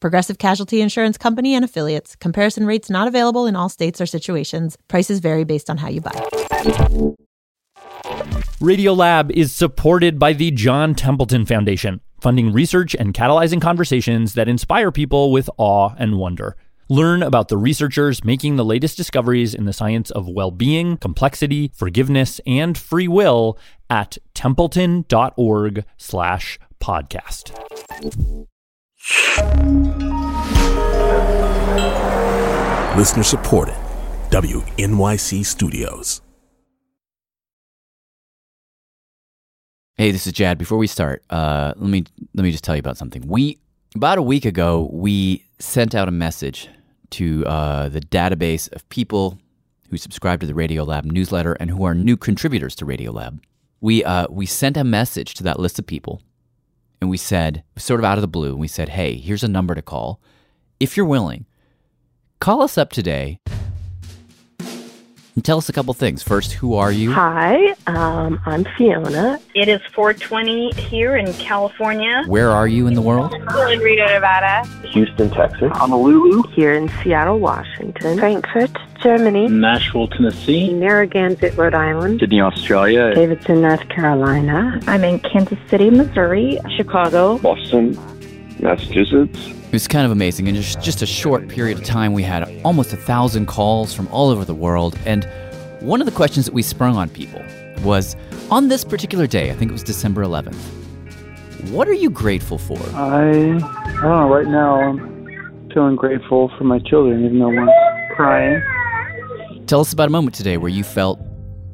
Progressive Casualty Insurance Company and affiliates. Comparison rates not available in all states or situations. Prices vary based on how you buy. Radiolab is supported by the John Templeton Foundation, funding research and catalyzing conversations that inspire people with awe and wonder. Learn about the researchers making the latest discoveries in the science of well being, complexity, forgiveness, and free will at templeton.org slash podcast. Listener supported. WNYC Studios. Hey, this is Jad. Before we start, uh, let me let me just tell you about something. We about a week ago we sent out a message to uh, the database of people who subscribe to the Radiolab newsletter and who are new contributors to Radiolab. We uh, we sent a message to that list of people, and we said, sort of out of the blue, we said, "Hey, here's a number to call. If you're willing, call us up today and tell us a couple things. First, who are you? Hi, um, I'm Fiona. It is 420 here in California. Where are you in the world? Still in Reno, Nevada. Houston, Texas. Honolulu. Here in Seattle, Washington. Frankfurt, Germany. Nashville, Tennessee. Narragansett, Rhode Island. Sydney, Australia. Davidson, North Carolina. I'm in Kansas City, Missouri. Chicago. Boston, Massachusetts. It was kind of amazing. In just, just a short period of time, we had almost a thousand calls from all over the world. And one of the questions that we sprung on people was on this particular day, I think it was December 11th, what are you grateful for? I, I don't know, right now I'm feeling grateful for my children, even though one's crying. Tell us about a moment today where you felt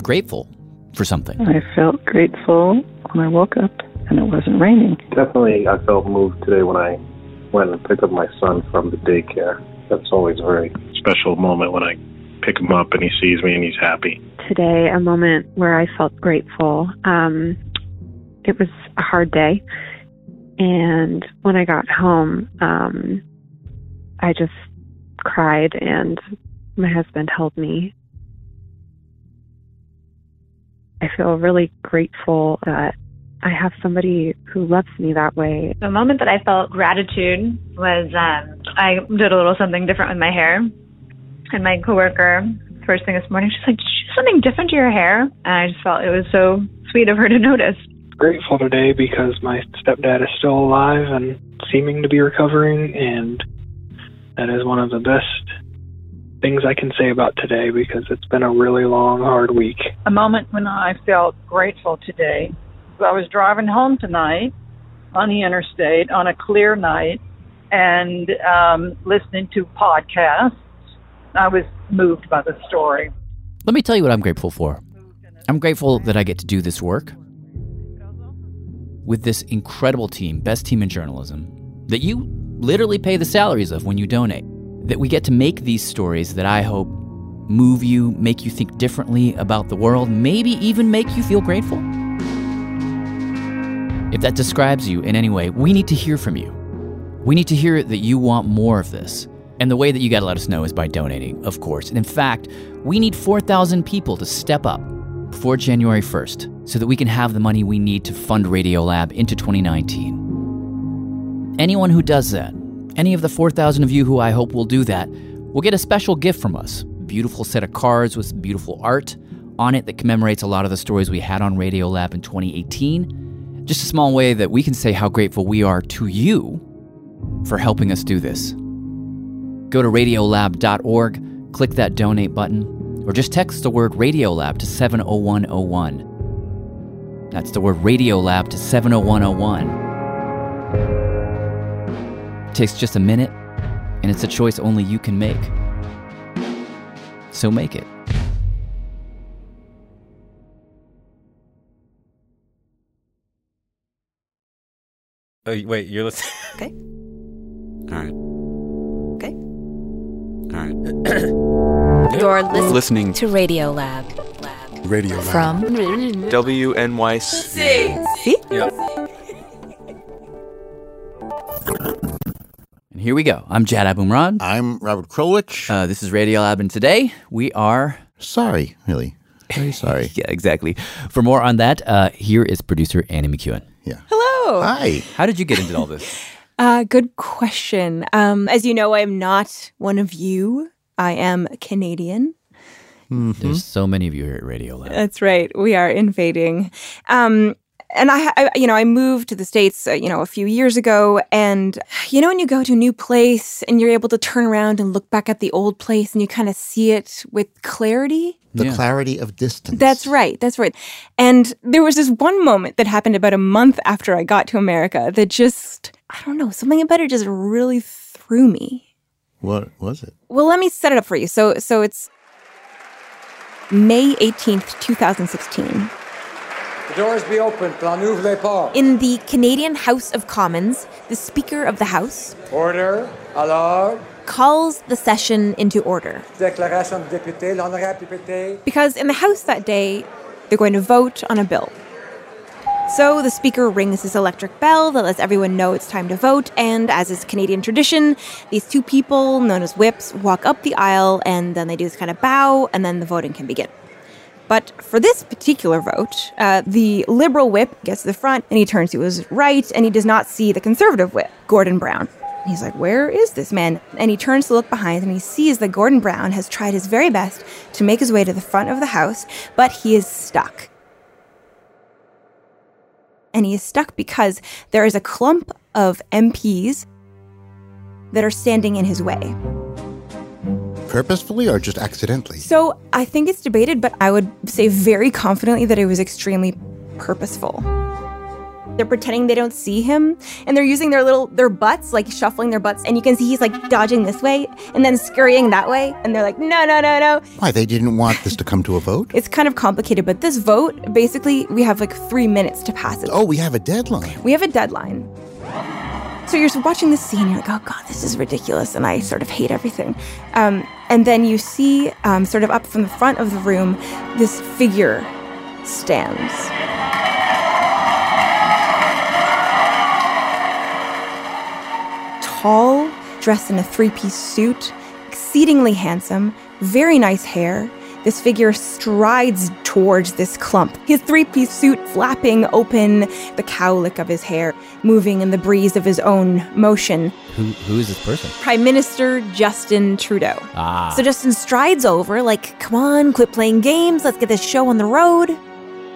grateful for something. I felt grateful when I woke up and it wasn't raining. Definitely, I felt moved today when I went and picked up my son from the daycare. That's always a very special moment when I pick him up and he sees me and he's happy. Today, a moment where I felt grateful. Um, it was a hard day, and when I got home, um, I just cried, and my husband held me. I feel really grateful that I have somebody who loves me that way. The moment that I felt gratitude was um, I did a little something different with my hair. And my coworker, first thing this morning, she's like, Did you do something different to your hair? And I just felt it was so sweet of her to notice. Grateful today because my stepdad is still alive and seeming to be recovering, and that is one of the best things I can say about today because it's been a really long, hard week. A moment when I felt grateful today I was driving home tonight on the interstate on a clear night and um, listening to podcasts. I was moved by the story. Let me tell you what I'm grateful for. I'm grateful that I get to do this work with this incredible team, best team in journalism, that you literally pay the salaries of when you donate. That we get to make these stories that I hope move you, make you think differently about the world, maybe even make you feel grateful. If that describes you in any way, we need to hear from you. We need to hear that you want more of this. And the way that you got to let us know is by donating, of course. And in fact, we need 4,000 people to step up before January 1st so that we can have the money we need to fund Radiolab into 2019. Anyone who does that, any of the 4,000 of you who I hope will do that, will get a special gift from us. Beautiful set of cards with beautiful art on it that commemorates a lot of the stories we had on Radiolab in 2018 just a small way that we can say how grateful we are to you for helping us do this. Go to radiolab.org, click that donate button, or just text the word Radiolab to 70101. That's the word Radiolab to 70101. It takes just a minute, and it's a choice only you can make. So make it. Oh, wait, you're listening. Okay. All right. Okay. All right. You're listening, listening to Radio Lab. Lab. Radio From WNYC. See? And here we go. I'm Jad Abumrad. I'm Robert Krulwich. Uh, this is Radio Lab, and today we are. Sorry, really. Very sorry. yeah, exactly. For more on that, uh, here is producer Annie McEwen. Yeah. Hello. Hi. How did you get into all this? Uh, good question. Um, as you know, I am not one of you. I am Canadian. There's so many of you here at Radio Lab. That's right. We are invading. Um, and I, I, you know, I moved to the states, uh, you know, a few years ago, and you know, when you go to a new place and you're able to turn around and look back at the old place and you kind of see it with clarity. The clarity of distance. That's right. That's right. And there was this one moment that happened about a month after I got to America that just, I don't know, something about it just really threw me. What was it? Well, let me set it up for you. So, so it's May 18th, 2016. The doors be open. Pas. In the Canadian House of Commons, the Speaker of the House Order. Alors. calls the session into order. Déclaration de député. L'honorable député. Because in the House that day, they're going to vote on a bill. So the Speaker rings his electric bell that lets everyone know it's time to vote, and as is Canadian tradition, these two people, known as whips, walk up the aisle and then they do this kind of bow, and then the voting can begin. But for this particular vote, uh, the Liberal whip gets to the front and he turns to his right and he does not see the Conservative whip, Gordon Brown. He's like, Where is this man? And he turns to look behind and he sees that Gordon Brown has tried his very best to make his way to the front of the house, but he is stuck. And he is stuck because there is a clump of MPs that are standing in his way. Purposefully or just accidentally? So I think it's debated, but I would say very confidently that it was extremely purposeful. They're pretending they don't see him, and they're using their little their butts, like shuffling their butts, and you can see he's like dodging this way and then scurrying that way, and they're like, no, no, no, no. Why, they didn't want this to come to a vote? It's kind of complicated, but this vote, basically, we have like three minutes to pass it. Oh, we have a deadline. We have a deadline. So you're watching the scene, you're like, oh god, this is ridiculous, and I sort of hate everything. Um, and then you see, um, sort of up from the front of the room, this figure stands. Tall, dressed in a three piece suit, exceedingly handsome, very nice hair. This figure strides towards this clump, his three piece suit flapping open, the cowlick of his hair moving in the breeze of his own motion. Who, who is this person? Prime Minister Justin Trudeau. Ah. So Justin strides over, like, come on, quit playing games, let's get this show on the road.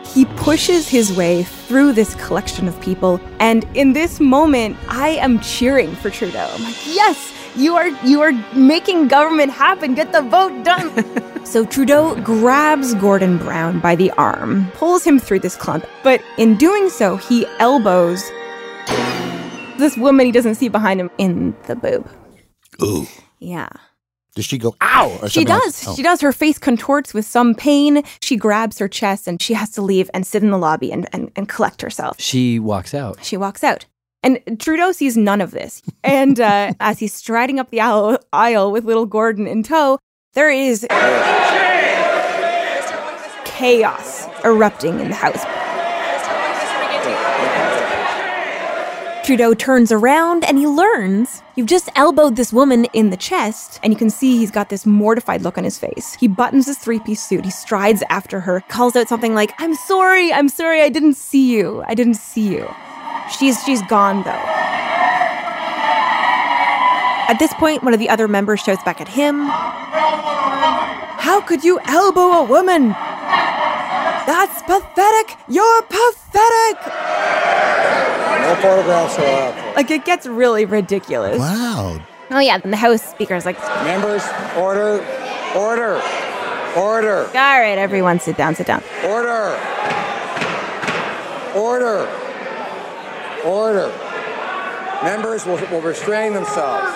He pushes his way through this collection of people, and in this moment, I am cheering for Trudeau. I'm like, yes, you are you are making government happen. Get the vote done. so Trudeau grabs Gordon Brown by the arm, pulls him through this clump, but in doing so, he elbows this woman he doesn't see behind him in the boob. Ooh. Yeah. Does she go, ow? or She something like- does. Oh. She does. Her face contorts with some pain. She grabs her chest and she has to leave and sit in the lobby and, and, and collect herself. She walks out. She walks out. And Trudeau sees none of this. And uh, as he's striding up the aisle, aisle with little Gordon in tow, there is chaos erupting in the house. Trudeau turns around and he learns you've just elbowed this woman in the chest, and you can see he's got this mortified look on his face. He buttons his three piece suit, he strides after her, calls out something like, I'm sorry, I'm sorry, I didn't see you, I didn't see you. She's she's gone though. At this point, one of the other members shouts back at him, How could you elbow a woman? That's pathetic! You're pathetic! No photographs allowed. Like it gets really ridiculous. Wow. Oh yeah, then the House Speaker's like, Members, order, order, order, all right, everyone, sit down, sit down. order, order, order. Members will, will restrain themselves.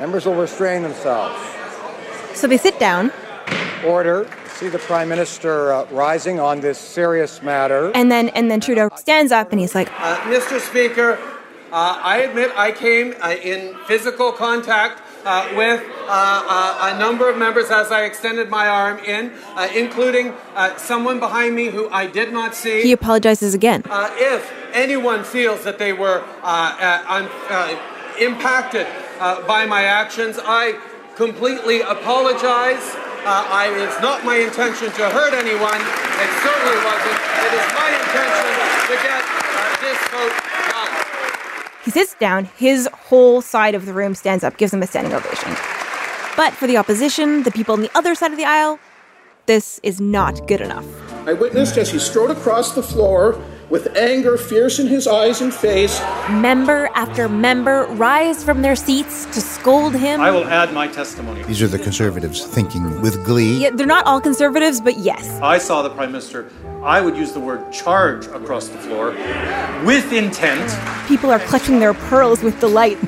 Members will restrain themselves. So they sit down, Order. See the Prime Minister uh, rising on this serious matter. and then and then Trudeau stands up and he's like, Uh, Mr. Speaker, uh, I admit I came uh, in physical contact uh, with uh, uh, a number of members as I extended my arm in, uh, including uh, someone behind me who I did not see. He apologizes again. Uh, if anyone feels that they were uh, uh, uh, impacted uh, by my actions, I completely apologize. Uh, I, it's not my intention to hurt anyone. It certainly wasn't. It is my intention to get uh, this vote. He sits down, his whole side of the room stands up, gives him a standing ovation. But for the opposition, the people on the other side of the aisle, this is not good enough. I witnessed as he strode across the floor with anger fierce in his eyes and face. Member after member rise from their seats to scold him. I will add my testimony. These are the conservatives thinking with glee. Yeah, they're not all conservatives, but yes. I saw the Prime Minister, I would use the word charge across the floor with intent. People are clutching their pearls with delight.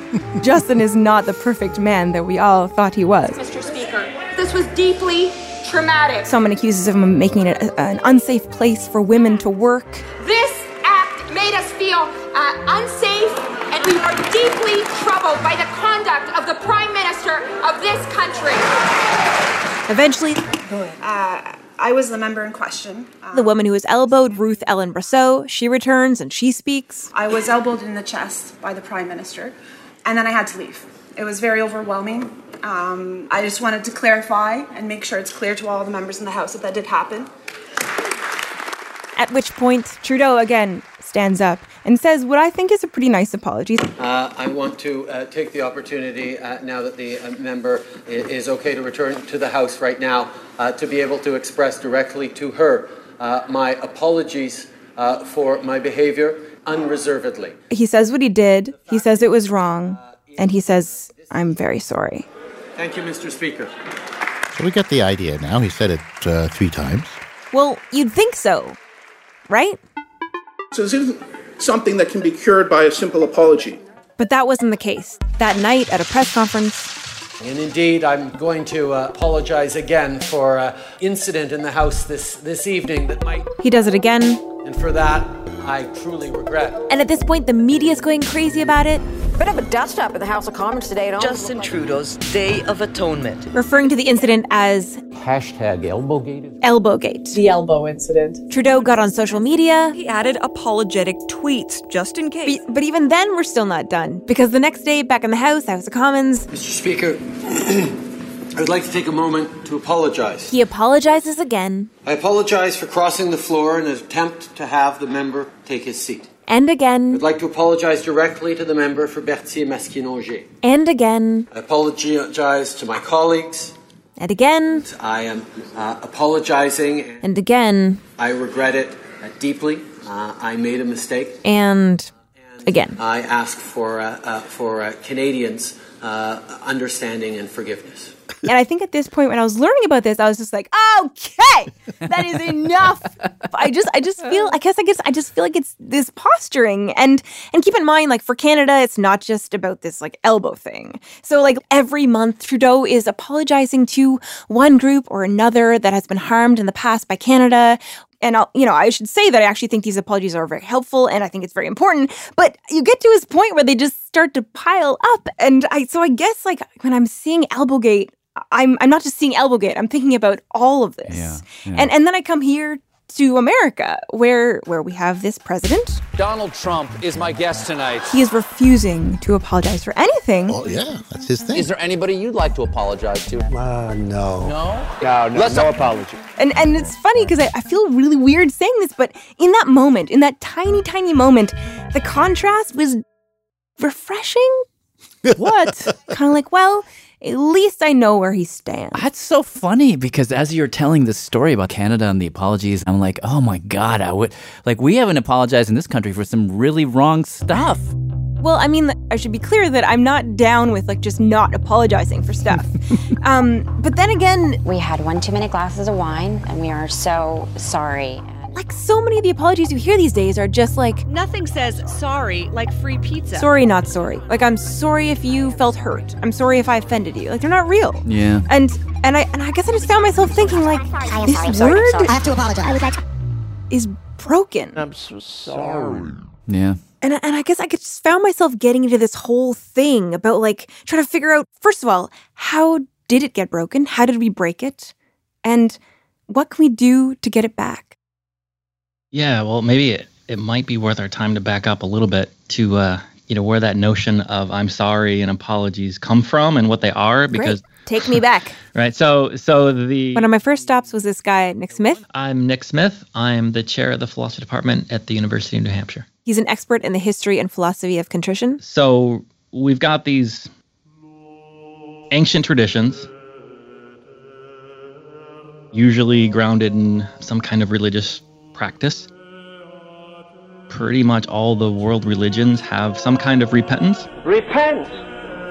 Justin is not the perfect man that we all thought he was. Mr. Speaker, this was deeply traumatic. Someone accuses him of making it a- an unsafe place for women to work. This act made us feel uh, unsafe, and we were deeply troubled by the conduct of the Prime Minister of this country. Eventually, Uh, I was the member in question. the woman who was elbowed, Ruth Ellen Brosseau, she returns and she speaks. I was elbowed in the chest by the Prime Minister, and then I had to leave. It was very overwhelming. Um, I just wanted to clarify and make sure it's clear to all the members in the House that that did happen. At which point, Trudeau again stands up and says what I think is a pretty nice apology. Uh, I want to uh, take the opportunity, uh, now that the uh, member is okay to return to the House right now, uh, to be able to express directly to her uh, my apologies uh, for my behavior unreservedly. He says what he did, he says it was wrong, and he says, I'm very sorry. Thank you, Mr. Speaker. So we get the idea now. He said it uh, three times. Well, you'd think so, right? So this isn't something that can be cured by a simple apology. But that wasn't the case. That night at a press conference, And indeed, I'm going to uh, apologize again for uh, incident in the House this, this evening that might, he does it again. And for that, I truly regret. And at this point, the media is going crazy about it, Bit of a dust up in the House of Commons today. It almost Justin Trudeau's Day of Atonement. referring to the incident as Hashtag Elbowgate. Elbowgate. The elbow incident. Trudeau got on social media. He added apologetic tweets just in case. But, but even then, we're still not done. Because the next day, back in the House, House of Commons, Mr. Speaker, I would like to take a moment to apologize. he apologizes again I apologize for crossing the floor in an attempt to have the member take his seat. and again I'd like to apologize directly to the member for Berthier Maskinongé. and again I apologize to my colleagues. and again I am uh, apologizing. and again I regret it uh, deeply. Uh, I made a mistake. and again. I ask for uh, uh, for uh, Canadians' uh, understanding and forgiveness. And I think at this point, when I was learning about this, I was just like, okay, that is enough. I just, I just feel, I guess, I guess, I just feel like it's this posturing. And and keep in mind, like for Canada, it's not just about this like elbow thing. So like every month, Trudeau is apologizing to one group or another that has been harmed in the past by Canada. And I'll, you know, I should say that I actually think these apologies are very helpful, and I think it's very important. But you get to his point where they just start to pile up, and I, so I guess like when I'm seeing Elbowgate, I'm I'm not just seeing Elbowgate. I'm thinking about all of this, Yeah, yeah. and and then I come here to America, where where we have this president. Donald Trump is my guest tonight. He is refusing to apologize for anything. Oh yeah, that's his thing. Is there anybody you'd like to apologize to? Uh, no. No? No, no, Let's no not- apology. And and it's funny because I, I feel really weird saying this, but in that moment, in that tiny, tiny moment, the contrast was refreshing. What? kind of like, well, at least I know where he stands. That's so funny because as you're telling this story about Canada and the apologies, I'm like, oh my God, I would like we haven't apologized in this country for some really wrong stuff. Well, I mean, I should be clear that I'm not down with like just not apologizing for stuff. um, but then again, We had one too many glasses of wine, and we are so sorry. Like so many of the apologies you hear these days are just like, Nothing says sorry like free pizza. sorry, not sorry. Like, I'm sorry if you felt hurt. I'm sorry if I offended you. Like, they're not real. Yeah. And and I and I guess I just found myself thinking like this word I have to apologize. Like to. is broken. I'm so sorry. Yeah. And, and I guess I just found myself getting into this whole thing about like trying to figure out, first of all, how did it get broken? How did we break it? And what can we do to get it back? Yeah, well, maybe it, it might be worth our time to back up a little bit to, uh, you know, where that notion of I'm sorry and apologies come from and what they are. Because, Great. Take me back. right. So, so the. One of my first stops was this guy, Nick Smith. I'm Nick Smith. I'm the chair of the philosophy department at the University of New Hampshire. He's an expert in the history and philosophy of contrition. So we've got these ancient traditions, usually grounded in some kind of religious practice. Pretty much all the world religions have some kind of repentance. Repent!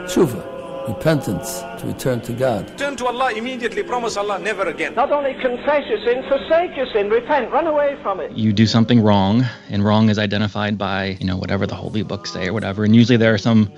Teshuva, repentance, to return to God. Turn to Allah immediately, promise Allah never again. Not only confess your sin, forsake your sin, repent, run away from it. You do something wrong, and wrong is identified by, you know, whatever the holy books say or whatever. And usually there are some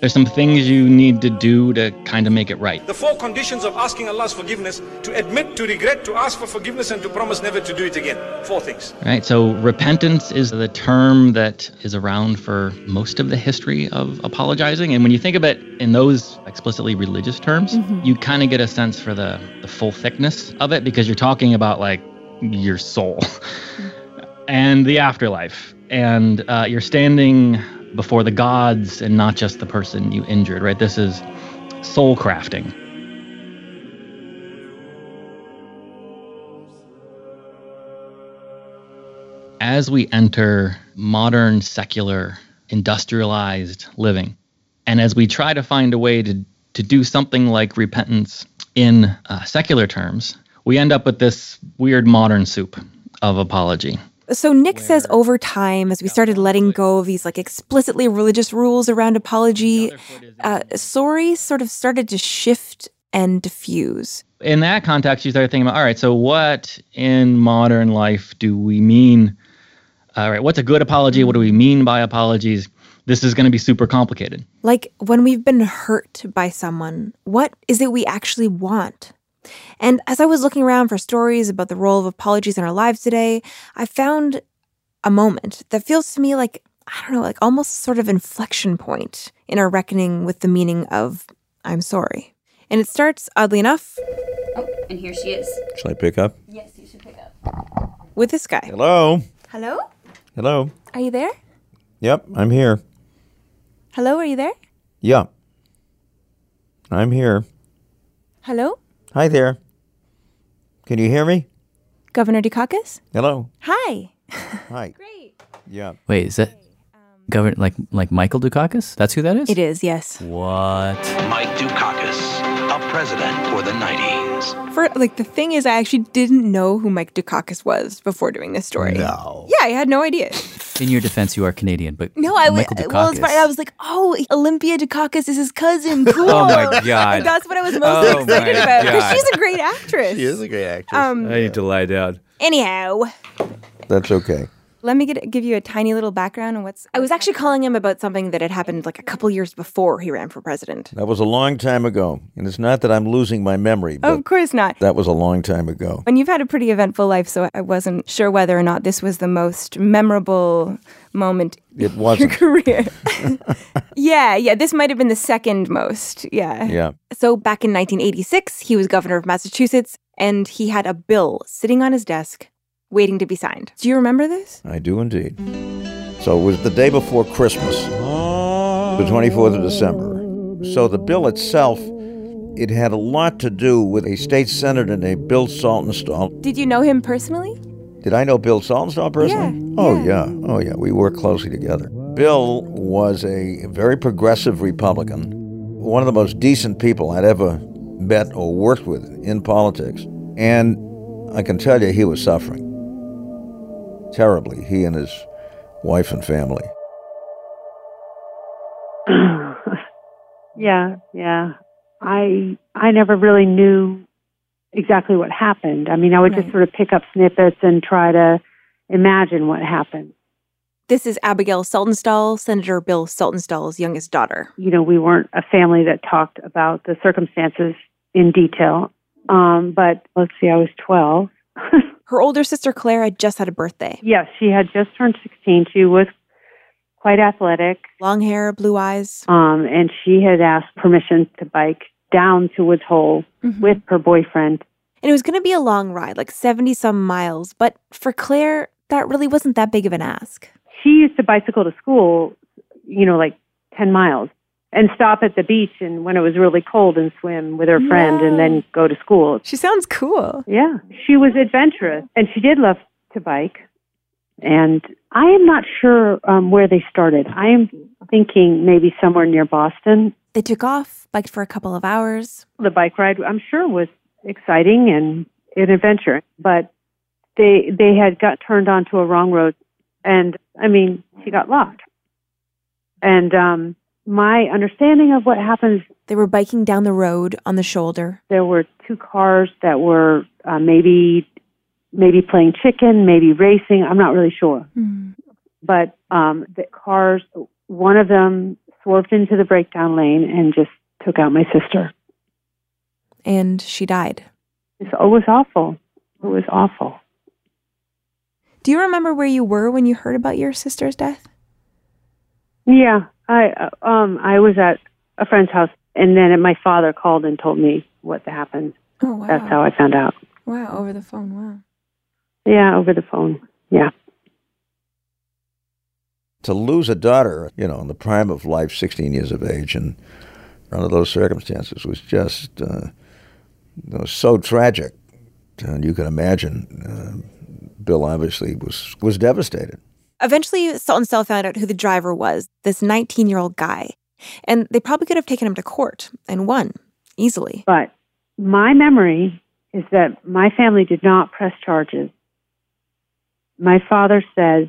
there's some things you need to do to kind of make it right. The four conditions of asking Allah's forgiveness to admit, to regret, to ask for forgiveness, and to promise never to do it again. Four things. Right. So repentance is the term that is around for most of the history of apologizing. And when you think of it in those explicitly religious terms, Mhm. you kind of get a sense for the, the full thickness of it because you're talking about like your soul and the afterlife. And uh, you're standing before the gods and not just the person you injured, right? This is soul crafting. As we enter modern, secular, industrialized living, and as we try to find a way to, to do something like repentance in uh, secular terms, we end up with this weird modern soup of apology. So Nick says over time, as we started letting go of these like explicitly religious rules around apology, uh, sorry sort of started to shift and diffuse. in that context, you start thinking about, all right, so what in modern life do we mean? All right, what's a good apology? What do we mean by apologies? This is going to be super complicated. Like when we've been hurt by someone, what is it we actually want? And as I was looking around for stories about the role of apologies in our lives today, I found a moment that feels to me like, I don't know, like almost sort of inflection point in our reckoning with the meaning of I'm sorry. And it starts, oddly enough, Oh, and here she is. Shall I pick up? Yes, you should pick up. with this guy. Hello. Hello? Hello. Are you there? Yep, I'm here. Hello, are you there? Yeah. I'm here. Hello? Hi there. Can you hear me? Governor Dukakis? Hello. Hi. Hi. Great. Yeah. Wait, is that governor like like Michael Dukakis? That's who that is? It is, yes. What? Mike Dukakis, a president for the 90s. For like the thing is I actually didn't know who Mike Dukakis was before doing this story. No. Yeah, I had no idea. In your defense, you are Canadian, but No, I was well, it's Dukakis. I was like, oh, Olympia Dukakis is his cousin. Cool. Oh my God. Like, that's what I was most Oh excited about because she's a great actress. She is a great actress. Um, I need to lie down. Anyhow, That's okay. Let me get, give you a tiny little background on what's. I was actually calling him about something that had happened like a couple years before he ran for president. That was a long time ago. And it's not that I'm losing my memory, but of course not. that was a long time ago. And you've had a pretty eventful life, so I wasn't sure whether or not this was the most memorable moment It wasn't. your career. yeah, yeah, this might have been the second most. Yeah. Yeah. So back in 1986, he was governor of Massachusetts, and he had a bill sitting on his desk waiting to be signed. Do you remember this? I do indeed. So it was the day before Christmas, the 24th of December. So the bill itself, it had a lot to do with a state senator named Bill Saltonstall. Did you know him personally? Did I know Bill Saltonstall personally? Yeah, oh, yeah. Oh, yeah. We worked closely together. Bill was a very progressive Republican, one of the most decent people I'd ever met or worked with in politics. And I can tell you, he was suffering terribly, he and his wife and family. yeah, yeah. I I never really knew exactly what happened. I mean, I would just sort of pick up snippets and try to imagine what happened. This is Abigail Saltonstall, Senator Bill Saltonstall's youngest daughter. You know, we weren't a family that talked about the circumstances in detail. Um, but let's see, I was 12. Her older sister Claire had just had a birthday. Yes, she had just turned 16. She was quite athletic. Long hair, blue eyes. Um, and she had asked permission to bike down to Woods Hole Mhm. with her boyfriend. And it was going to be a long ride, like 70 some miles. But for Claire, that really wasn't that big of an ask. She used to bicycle to school, you know, like 10 miles and stop at the beach and when it was really cold and swim with her friend and then go to school. She sounds cool. Yeah. She was adventurous and she did love to bike. And I am not sure um, where they started. I am thinking maybe somewhere near Boston. They took off, biked for a couple of hours. The bike ride, I'm sure, was exciting and an adventure, but they they had got turned onto a wrong road, and I mean, she got locked. And um, my understanding of what happens, They were biking down the road on the shoulder. there were two cars that were uh, maybe maybe playing chicken, maybe racing. I'm not really sure. but um, the cars, one of them swerved into the breakdown lane and just took out my sister. And she died. It's, it was awful. It was awful. Do you remember where you were when you heard about your sister's death? Yeah, I uh, um I was at a friend's house, and then my father called and told me what happened. Oh, wow. That's how I found out. Wow, over the phone. Wow. Yeah, over the phone. Yeah. To lose a daughter, you know, in the prime of life, 16 years of age, and under those circumstances was just uh, it was so tragic. And you can imagine, uh, Bill obviously was was devastated. Eventually, Saltonstall found out who the driver was this 19 year old guy. And they probably could have taken him to court and won easily. But my memory is that my family did not press charges. My father says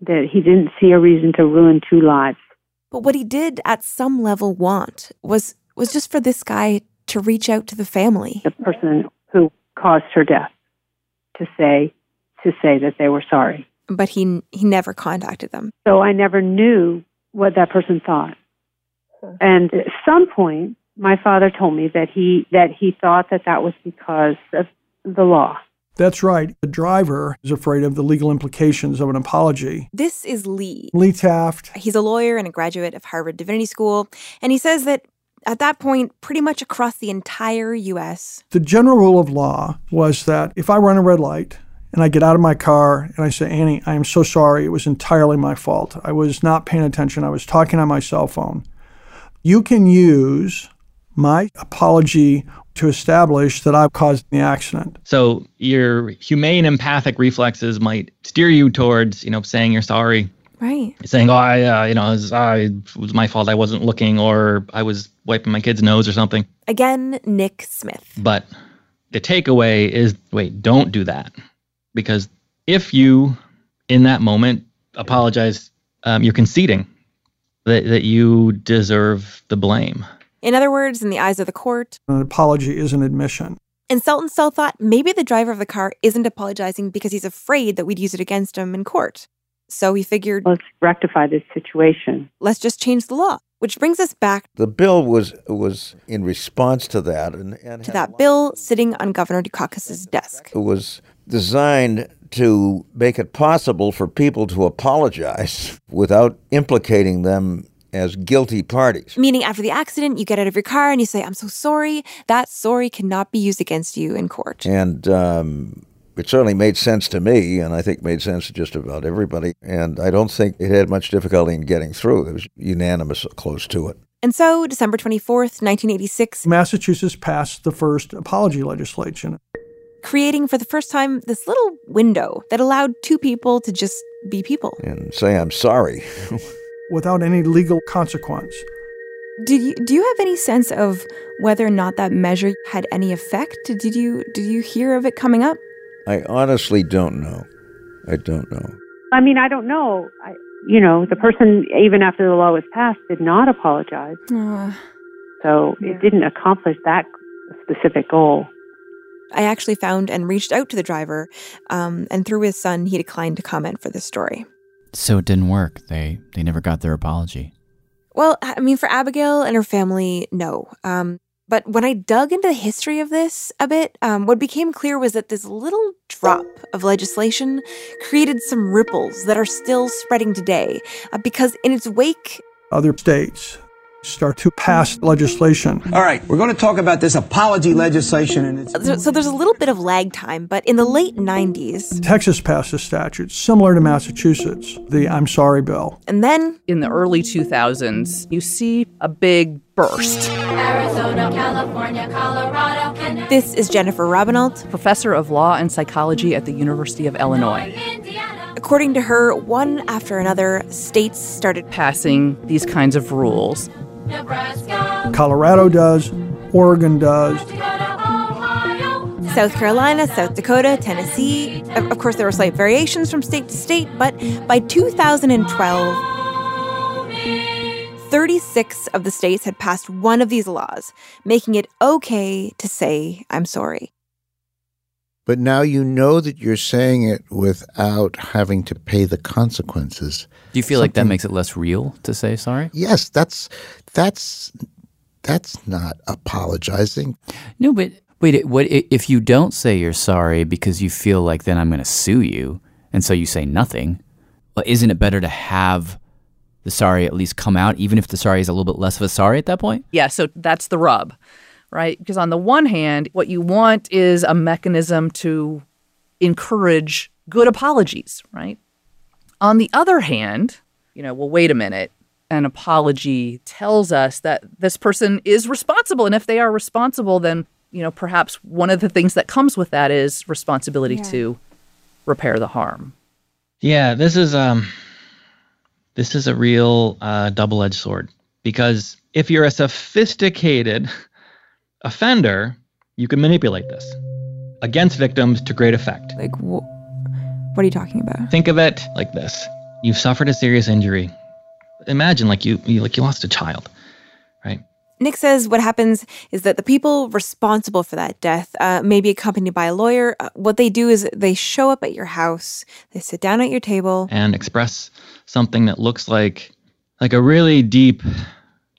that he didn't see a reason to ruin two lives. But what he did at some level want was was just for this guy to reach out to the family. The person who caused her death to say to say that they were sorry. But he he never contacted them. So I never knew what that person thought. And at some point, my father told me that he that he thought that that was because of the law. That's right. The driver is afraid of the legal implications of an apology. This is Lee. Lee Taft, He's a lawyer and a graduate of Harvard Divinity School, and he says that at that point, pretty much across the entire US, the general rule of law was that if I run a red light and I get out of my car and I say, Annie, I am so sorry. It was entirely my fault. I was not paying attention. I was talking on my cell phone. You can use my apology to establish that I caused the accident. So your humane empathic reflexes might steer you towards, you know, saying you're sorry, right? saying, "Oh, I, uh, you know, it was, I, it was my fault. I wasn't looking, or I was wiping my kid's nose or something." Again, Nick Smith. But the takeaway is, wait, don't do that, because if you, in that moment, apologize, um, you're conceding that that you deserve the blame. In other words, in the eyes of the court, An apology is an admission. and Saltonstall thought maybe the driver of the car isn't apologizing because he's afraid that we'd use it against him in court. So he figured, Let's rectify this situation. let's just change the law. Which brings us back The bill was was in response to that, and, and to that bill sitting on Governor Dukakis's desk. it was designed to make it possible for people to apologize without implicating them as guilty parties. Meaning, after the accident, you get out of your car and you say, I'm so sorry. That sorry cannot be used against you in court. And um, it certainly made sense to me, and I think made sense to just about everybody. And I don't think it had much difficulty in getting through. It was unanimous close to it. And so, December 24th, 1986, Massachusetts passed the first apology legislation. Creating for the first time this little window that allowed two people to just be people. And say, I'm sorry. without any legal consequence. Did you do you have any sense of whether or not that measure had any effect? Did you did you hear of it coming up? I honestly don't know. I don't know. I mean, I don't know. I, you know, the person, even after the law was passed, did not apologize. Ah. So it didn't accomplish that specific goal. I actually found and reached out to the driver, um, and through his son, he declined to comment for this story. So it didn't work. They they never got their apology. Well, I mean, for Abigail and her family, no. Um, but when I dug into the history of this a bit, um, what became clear was that this little drop of legislation created some ripples that are still spreading today uh, because in its wake, Other states start to pass legislation. All right, we're going to talk about this apology legislation, and it's so, so there's a little bit of lag time, but in the late 90s, Texas passed a statute similar to Massachusetts, the I'm sorry bill. and then in the early 2000s, you see a big burst. Arizona, California, Colorado, Canada. this is Jennifer Robbennolt. Professor of Law and Psychology at the University of Illinois. According to her, one after another, states started Passing these kinds of rules. Colorado does, Oregon does. South Carolina, South Dakota, Tennessee. Of of course, there were slight variations from state to state, but by 2012, 36 of the states had passed one of these laws, making it okay to say, I'm sorry. But now you know that you're saying it without having to pay the consequences. Do you feel like that makes it less real to say sorry? Yes, that's that's that's not apologizing. No, but wait, what if you don't say you're sorry because you feel like then I'm going to sue you, and so you say nothing? Well, isn't it better to have the sorry at least come out, even if the sorry is a little bit less of a sorry at that point? Yeah, so that's the rub, right? Because on the one hand, what you want is a mechanism to encourage good apologies, right? On the other hand, you know, well, wait a minute. An apology tells us that this person is responsible. And if they are responsible, then, you know, perhaps one of the things that comes with that is responsibility Yeah. to repair the harm. Yeah, this is um this is a real uh, double-edged sword because if you're a sophisticated offender, you can manipulate this against victims to great effect. Like, wh- what are you talking about? Think of it like this: you've suffered a serious injury. Imagine like you, you like you lost a child, right? Nick says what happens is that the people responsible for that death, uh, may be accompanied by a lawyer. Uh, what they do is they show up at your house, they sit down at your table. and express something that looks like like a really deep,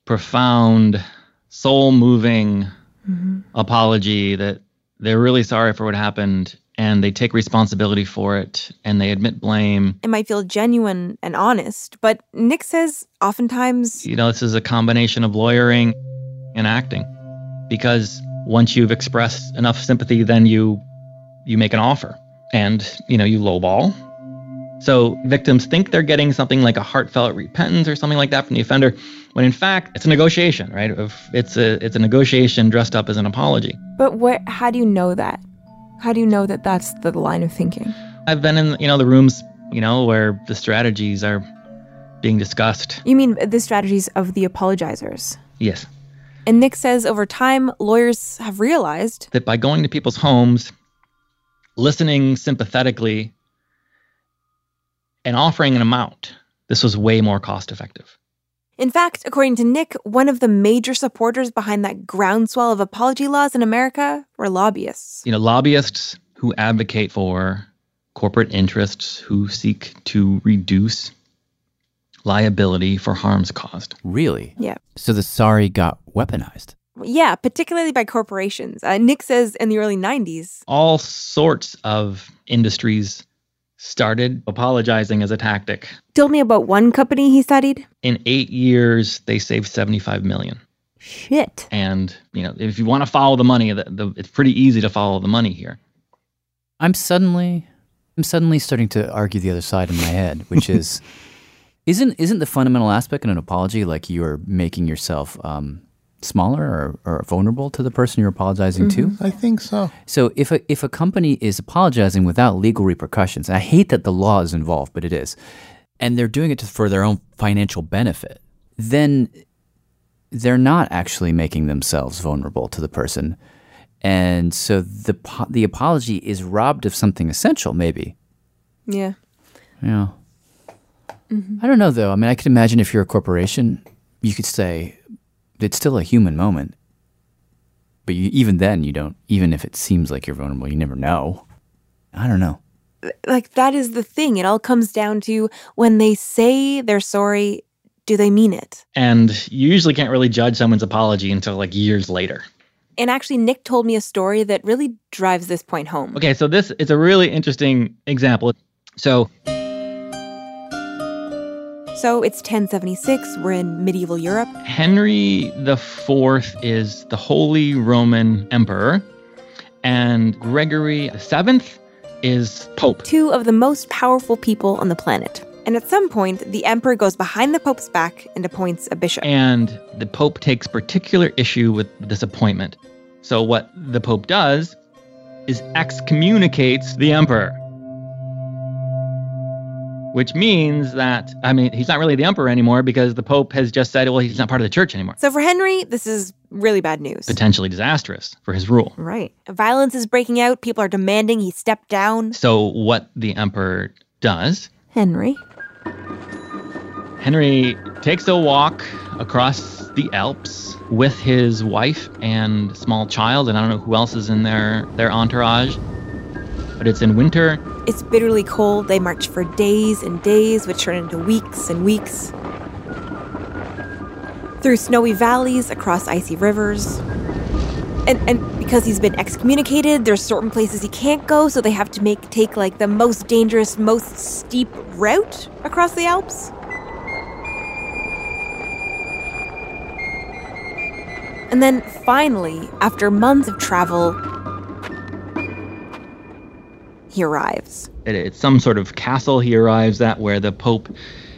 profound, soul-moving apology that they're really sorry for what happened and they take responsibility for it and they admit blame. It might feel genuine and honest, but Nick says oftentimes You know, this is a combination of lawyering and acting because once you've expressed enough sympathy then you you make an offer and you know you lowball so victims think they're getting something like a heartfelt repentance or something like that from the offender when in fact it's a negotiation right it's a it's a negotiation dressed up as an apology But what? How do you know that? How do you know that that's the line of thinking? i've been in you know the rooms you know where the strategies are being discussed You mean the strategies of the apologizers? yes And Nick says over time, lawyers have realized that by going to people's homes, listening sympathetically, and offering an amount, this was way more cost effective. In fact, according to Nick, one of the major supporters behind that groundswell of apology laws in America were lobbyists. You know, lobbyists who advocate for corporate interests who seek to reduce liability for harms caused. Really? Yeah. So the sorry got weaponized. Yeah, particularly by corporations. Uh, Nick says in the early 90s, All sorts of industries started apologizing as a tactic. told me about one company he studied. In eight years, they saved 75 million. Shit. And you know, if you want to follow the money, the, the, it's pretty easy to follow the money here. I'm suddenly I'm suddenly starting to argue the other side in my head, which is isn't isn't the fundamental aspect in an apology like you're making yourself um, smaller or, or vulnerable to the person you're apologizing to? Mm-hmm. I think so. So if a if a company is apologizing without legal repercussions, and I hate that the law is involved, but it is, and they're doing it to, for their own financial benefit, then they're not actually making themselves vulnerable to the person, and so the the apology is robbed of something essential, maybe. Yeah. Yeah. Mm-hmm. I don't know though. I mean, I could imagine if you're a corporation, you could say it's still a human moment. But you, even then, you don't. Even if it seems like you're vulnerable, you never know. I don't know. Like, that is the thing. It all comes down to when they say they're sorry, do they mean it? And you usually can't really judge someone's apology until like years later. And actually, Nick told me a story that really drives this point home. Okay, so this is a really interesting example. So So it's 1076. We're in medieval Europe. Henry IV is the Holy Roman Emperor, and Gregory VII is Pope. Two of the most powerful people on the planet. And at some point, the emperor goes behind the pope's back and appoints a bishop. And the Pope takes particular issue with this appointment. So, what the Pope does is excommunicates the Emperor. Which means that, I mean, he's not really the Emperor anymore because the Pope has just said, well, he's not part of the church anymore. So for Henry, this is really bad news. Potentially disastrous for his rule. Right. Violence is breaking out. People are demanding he step down. So, what the Emperor does Henry. Henry takes a walk across the Alps with his wife and small child, and I don't know who else is in their, their entourage. But it's in winter. It's bitterly cold. They march for days and days, which turn into weeks and weeks. Through snowy valleys, across icy rivers. And, and because he's been excommunicated, there's certain places he can't go, so they have to make take like the most dangerous, most steep route across the Alps. And then finally, after months of travel, he arrives. It, it's some sort of castle he arrives at where the Pope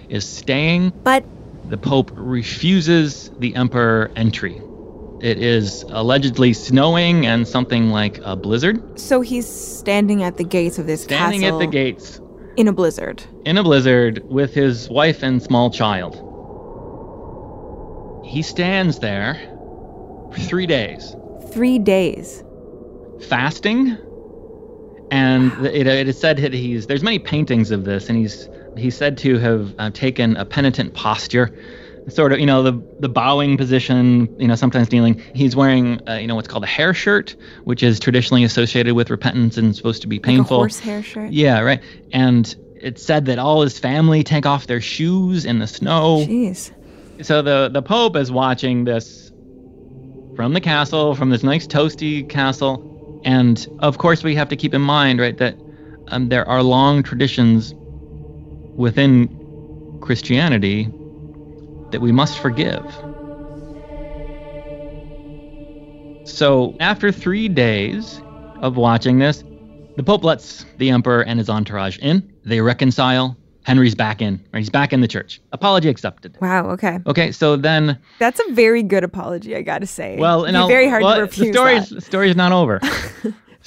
is staying. But the Pope refuses the Emperor entry. It is allegedly snowing and something like a blizzard. So he's standing at the gates of this Standing castle Standing at the gates in a blizzard. in a blizzard with his wife and small child. He stands there for three days, Three days. fasting, and it, it is said that he's there's many paintings of this, and he's he's said to have uh, taken a penitent posture, sort of you know the the bowing position, you know sometimes kneeling. He's wearing uh, you know what's called a hair shirt, which is traditionally associated with repentance and supposed to be Like a painful. horsehair shirt. Yeah, right. And it's said that all his family take off their shoes in the snow. Jeez. So the the Pope is watching this from the castle, from this nice toasty castle, and of course we have to keep in mind, right, that um, there are long traditions within Christianity that we must forgive. So after three days of watching this, the Pope lets the Emperor and his entourage in. They reconcile. Henry's back in. Right? He's back in the church. Apology accepted. Wow. Okay. Okay, so then, That's a very good apology, I gotta say. well, and very hard well, to refuse the story's, that. the story's not over.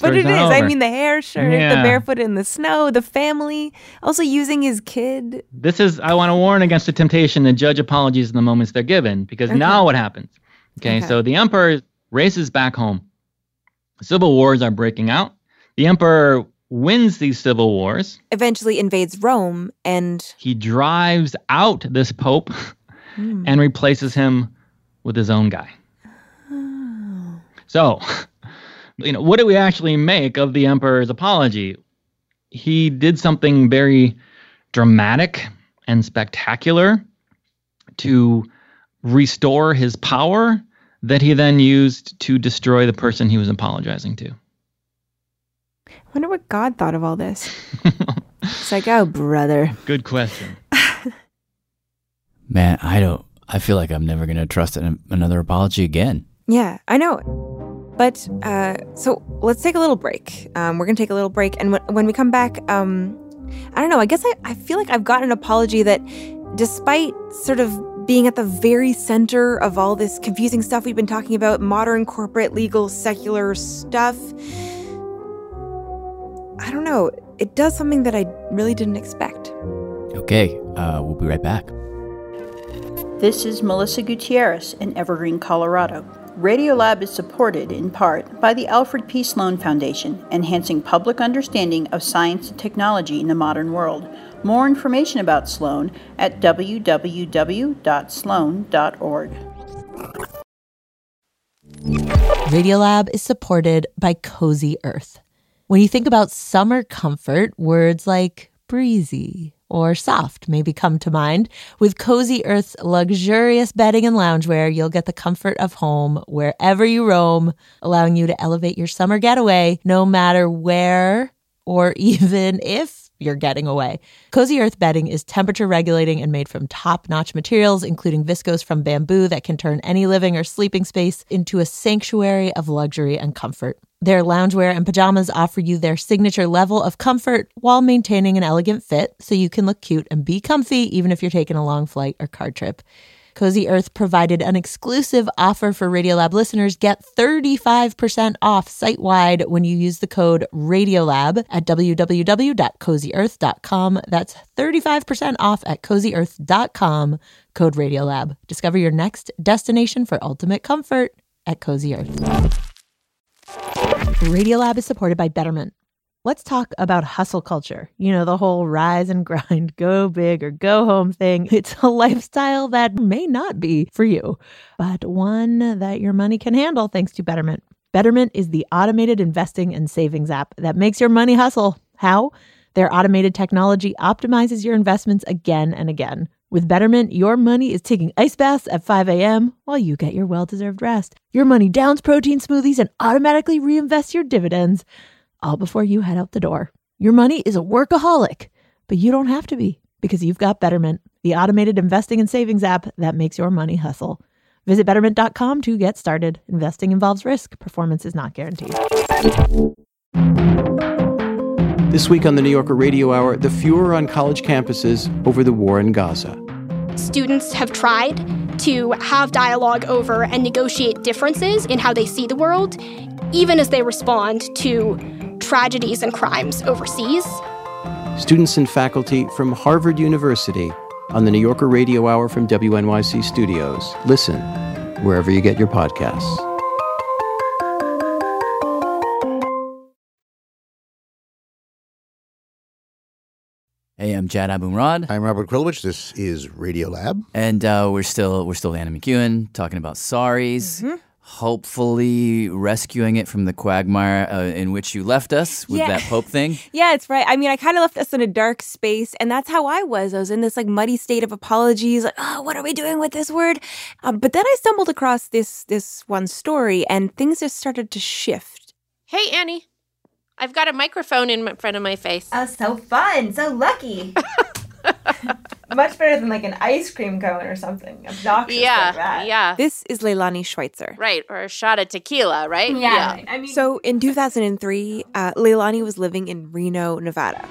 But it is. not I mean, the hair shirt, the barefoot in the snow, the family, also using his kid. This is, I want to warn against the temptation to judge apologies in the moments they're given, because Okay. now what happens? Okay, Okay. so the emperor races back home. Civil wars are breaking out. The emperor wins these civil wars. Eventually invades Rome and He drives out this pope Hmm. and replaces him with his own guy. Oh. So, you know, what do we actually make of the emperor's apology? He did something very dramatic and spectacular to restore his power that he then used to destroy the person he was apologizing to. I wonder what God thought of all this. it's like, oh, brother. Good question. Man, I don't. I feel like I'm never gonna trust an, another apology again. Yeah, I know. But uh, so let's take a little break. Um, we're gonna take a little break, and when, when we come back, um, I don't know. I guess I, I feel like I've got an apology that, despite sort of being at the very center of all this confusing stuff we've been talking about, modern corporate, legal, secular stuff. I don't know. It does something that I really didn't expect. Okay, uh, we'll be right back. This is Melissa Gutierrez in Evergreen, Colorado. Radiolab is supported in part by the Alfred P. Sloan Foundation, enhancing public understanding of science and technology in the modern world. More information about Sloan at www.sloan.org. Radiolab is supported by Cozy Earth. When you think about summer comfort, words like breezy, or soft maybe come to mind. With Cozy Earth's luxurious bedding and loungewear, you'll get the comfort of home wherever you roam, allowing you to elevate your summer getaway no matter where or even if you're getting away. Cozy Earth bedding is temperature regulating and made from top notch materials, including viscose from bamboo that can turn any living or sleeping space into a sanctuary of luxury and comfort. Their loungewear and pajamas offer you their signature level of comfort while maintaining an elegant fit so you can look cute and be comfy even if you're taking a long flight or car trip. Cozy Earth provided an exclusive offer for Radiolab listeners. Get 35% off site wide when you use the code Radiolab at www.cozyearth.com. That's 35% off at cozyearth.com, code Radiolab. Discover your next destination for ultimate comfort at Cozy Earth. Radiolab is supported by Betterment. Let's talk about hustle culture. You know, the whole rise and grind, go big or go home thing. It's a lifestyle that may not be for you, but one that your money can handle thanks to Betterment. Betterment is the automated investing and savings app that makes your money hustle. How? Their automated technology optimizes your investments again and again. With Betterment, your money is taking ice baths at 5 a.m. while you get your well deserved rest. Your money downs protein smoothies and automatically reinvests your dividends all before you head out the door. Your money is a workaholic, but you don't have to be because you've got Betterment, the automated investing and savings app that makes your money hustle. Visit betterment.com to get started. Investing involves risk, performance is not guaranteed. This week on the New Yorker Radio Hour, the furor on college campuses over the war in Gaza. Students have tried to have dialogue over and negotiate differences in how they see the world, even as they respond to tragedies and crimes overseas. Students and faculty from Harvard University on the New Yorker Radio Hour from WNYC Studios. Listen wherever you get your podcasts. Hey, I'm Jad Abumrad. I'm Robert Krulwich. This is Radiolab. And uh, we're still we're still Annie McEwen talking about sorries. Mm-hmm. Hopefully, rescuing it from the quagmire uh, in which you left us with Yeah. that Pope thing. Yeah, it's right. I mean, I kind of left us in a dark space, and that's how I was. I was in this like muddy state of apologies, like, oh, what are we doing with this word? Um, but then I stumbled across this this one story, and things just started to shift. Hey, Annie. I've got a microphone in front of my face. Oh, so fun, so lucky. Much better than like an ice cream cone or something obnoxious yeah, yeah. This is Leilani Schweitzer. Right, or a shot of tequila, right? I mean, so in 2003, uh, Leilani was living in Reno, Nevada,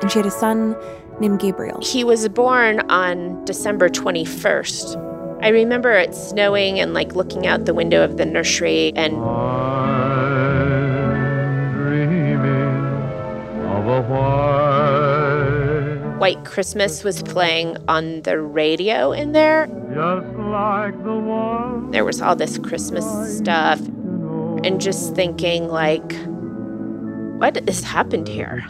and she had a son named Gabriel. He was born on December 21st. I remember it snowing and like looking out the window of the nursery and White Christmas was playing on the radio in there. There was all this Christmas stuff and just thinking like what has happened here?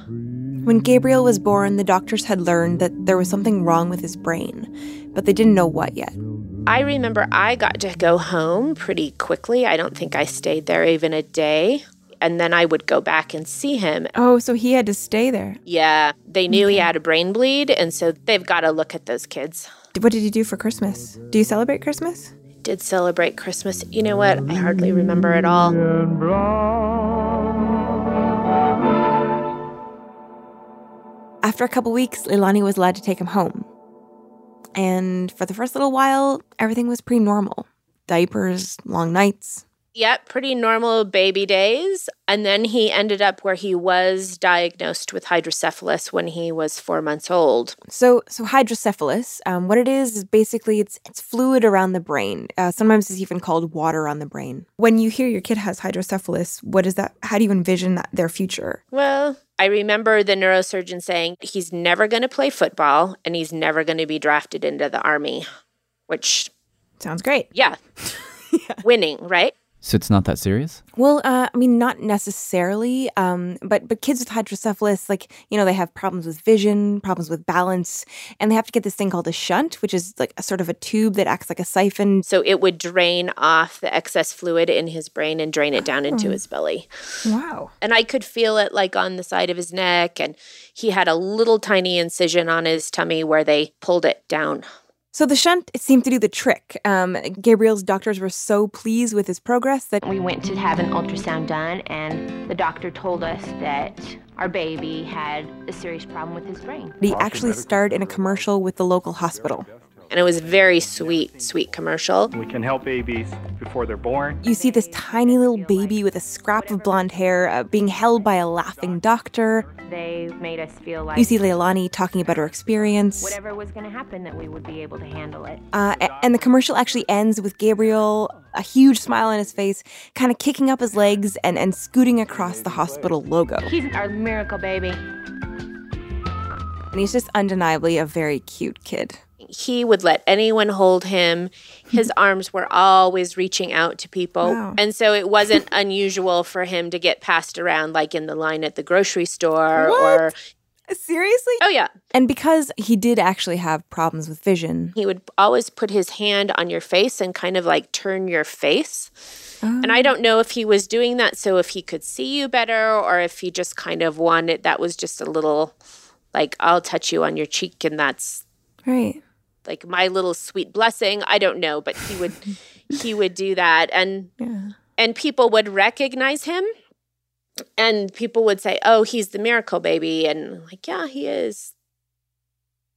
When Gabriel was born, the doctors had learned that there was something wrong with his brain, but they didn't know what yet. I remember I got to go home pretty quickly. I don't think I stayed there even a day. And then I would go back and see him. Oh, so he had to stay there. Yeah, they knew he had a brain bleed, and so they've got to look at those kids. What did you do for Christmas? Do you celebrate Christmas? Did celebrate Christmas. You know what? I hardly remember it all. After a couple weeks, Leilani was allowed to take him home. And for the first little while, everything was pretty normal diapers, long nights. Yep, pretty normal baby days. And then he ended up where he was diagnosed with hydrocephalus when he was four months old. So, so hydrocephalus, um, what it is is basically it's it's fluid around the brain. Uh, sometimes it's even called water on the brain. When you hear your kid has hydrocephalus, what is that? How do you envision that their future? Well, I remember the neurosurgeon saying he's never going to play football and he's never going to be drafted into the army, which sounds great. Yeah. Winning, right? So it's not that serious? Well, uh, I mean, not necessarily, um, but but kids with hydrocephalus, like you know, they have problems with vision, problems with balance, and they have to get this thing called a shunt, which is like a sort of a tube that acts like a siphon. So it would drain off the excess fluid in his brain and drain it down into Oh. his belly. Wow. And I could feel it like on the side of his neck, and he had a little tiny incision on his tummy where they pulled it down. So the shunt it seemed to do the trick. Um, Gabriel's doctors were so pleased with his progress that We went to have an ultrasound done, and the doctor told us that our baby had a serious problem with his brain. he actually starred in a commercial with the local hospital. And it was very sweet, sweet commercial. We can help babies before they're born. You see this tiny little baby with a scrap of blonde hair uh, being held by a laughing doctor. They made us feel like You see Leilani talking about her experience. whatever was going to happen, that we would be able to handle it. Uh, and the commercial actually ends with Gabriel, a huge smile on his face, kind of kicking up his legs and, and scooting across the hospital logo. He's our miracle baby. And he's just undeniably a very cute kid. He would let anyone hold him. His arms were always reaching out to people. Wow. And so it wasn't unusual for him to get passed around, like in the line at the grocery store or. Seriously? Oh, yeah. And because he did actually have problems with vision, He would always put his hand on your face and kind of like turn your face. And I oh. don't know if he was doing that so if he could see you better or if he just kind of wanted that was just a little like I'll touch you on your cheek and that's right. Like my little sweet blessing. I don't know, but he would he would do that and Yeah. and people would recognize him and people would say, "Oh, he's the miracle baby." And like, "Yeah, he is."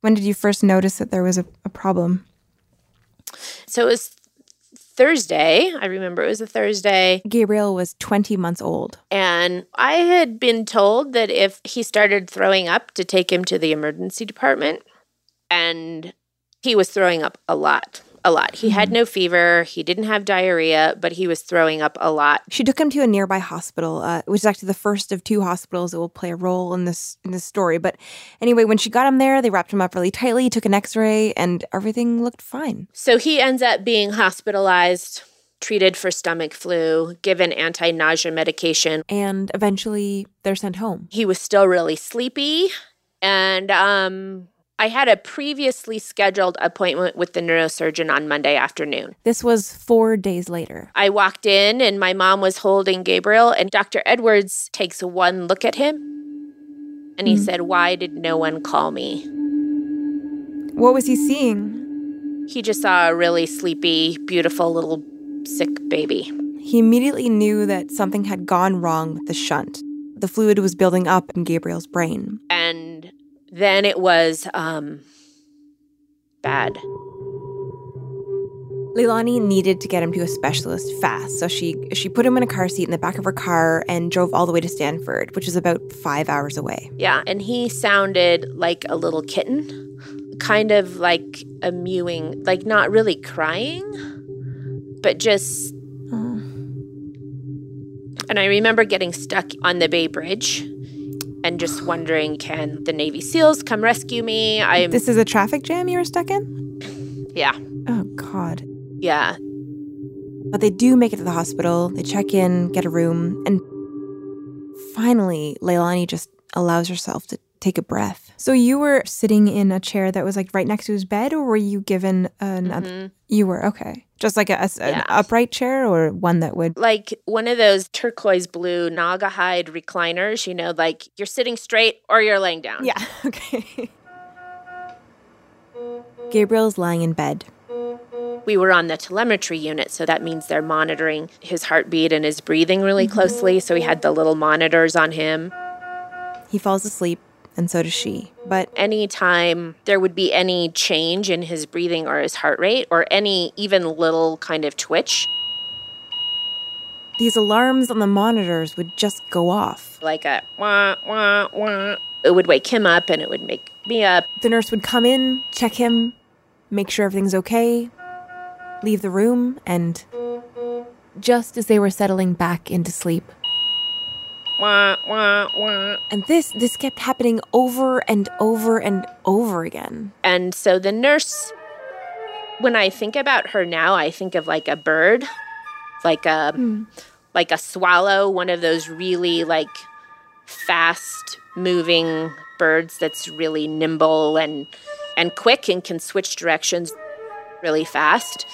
When did you first notice that there was a, a problem? So it was Thursday. I remember it was a Thursday. Gabriel was 20 months old. And I had been told that if he started throwing up, to take him to the emergency department. And he was throwing up a lot, a lot. He had no fever, he didn't have diarrhea, but he was throwing up a lot. She took him to a nearby hospital, uh, which is actually the first of two hospitals that will play a role in this in this story. But anyway, when she got him there, they wrapped him up really tightly, took an X-ray, and everything looked fine. So he ends up being hospitalized, treated for stomach flu, given anti nausea medication. And eventually, they're sent home. He was still really sleepy. And um, I had a previously scheduled appointment with the neurosurgeon on Monday afternoon. This was four days later. I walked in and my mom was holding Gabriel, and Dr. Edwards takes one look at him and he hmm. said, Why did no one call me? What was he seeing? He just saw a really sleepy, beautiful little sick baby. He immediately knew that something had gone wrong with the shunt. The fluid was building up in Gabriel's brain. And then it was um, bad. Leilani needed to get him to a specialist fast, so she she put him in a car seat in the back of her car and drove all the way to Stanford, which is about five hours away. Yeah. And he sounded like a little kitten, kind of like a mewing, like not really crying, but just. And I remember getting stuck on the Bay Bridge and just wondering can the Navy SEALs come rescue me? I'm This is a traffic jam you were stuck in? yeah. Oh God. Yeah. But they do make it to the hospital. They check in, get a room, and finally, Leilani just allows herself to take a breath. So you were sitting in a chair that was like right next to his bed, or were you given another? Mm-hmm. You were okay, just like a, a- an upright chair, or one that would. Like one of those turquoise blue Naugahyde recliners, you know, like you're sitting straight or you're laying down. Yeah, okay. Gabriel's lying in bed. We were on the telemetry unit, so that means they're monitoring his heartbeat and his breathing really mm-hmm. closely. So we had the little monitors on him. He falls asleep, and so does she. But anytime there would be any change in his breathing or his heart rate or any even little kind of twitch, these alarms on the monitors would just go off. like a wah, wah, wah, it would wake him up and it would make me up. The nurse would come in, check him, make sure everything's okay, leave the room, and just as they were settling back into sleep. And this this kept happening over and over and over again. And so the nurse, when I think about her now, I think of like a bird like a hmm. like a swallow, one of those really like fast moving birds that's really nimble and and quick and can switch directions really fast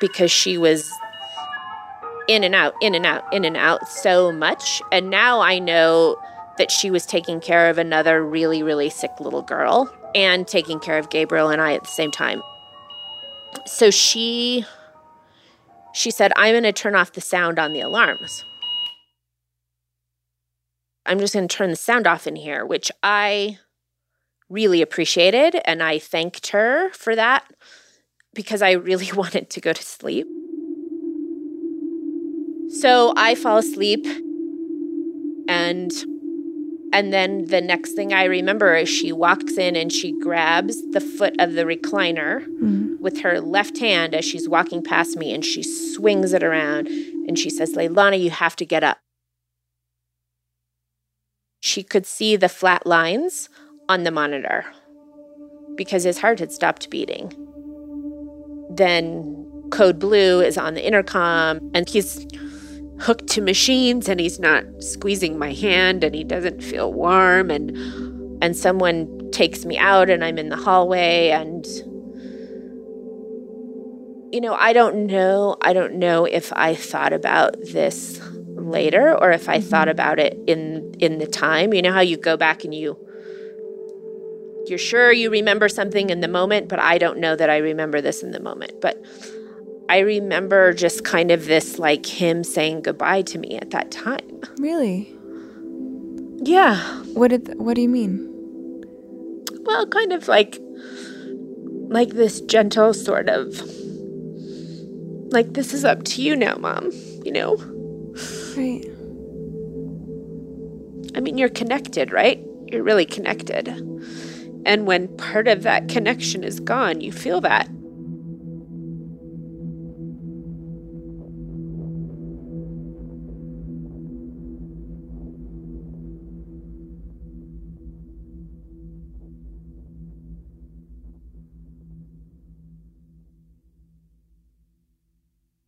because she was in and out, in and out, in and out so much. And now I know that she was taking care of another really, really sick little girl and taking care of Gabriel and I at the same time. So she she said, I'm going to turn off the sound on the alarms. I'm just going to turn the sound off in here, which I really appreciated. And I thanked her for that because I really wanted to go to sleep. So I fall asleep and and then the next thing I remember is she walks in and she grabs the foot of the recliner mm-hmm. with her left hand as she's walking past me and she swings it around and she says, Leilani, you have to get up. She could see the flat lines on the monitor because his heart had stopped beating. Then Code Blue is on the intercom and he's hooked to machines and he's not squeezing my hand and he doesn't feel warm and and someone takes me out and I'm in the hallway and you know, I don't know, I don't know if I thought about this later or if I mm-hmm. thought about it in in the time. You know how you go back and you you're sure you remember something in the moment, but I don't know that I remember this in the moment. But I remember just kind of this like him saying goodbye to me at that time. Really? Yeah. What did what do you mean? Well, kind of like like this gentle sort of like this is up to you now, mom, you know? Right. I mean, you're connected, right? You're really connected. And when part of that connection is gone, you feel that.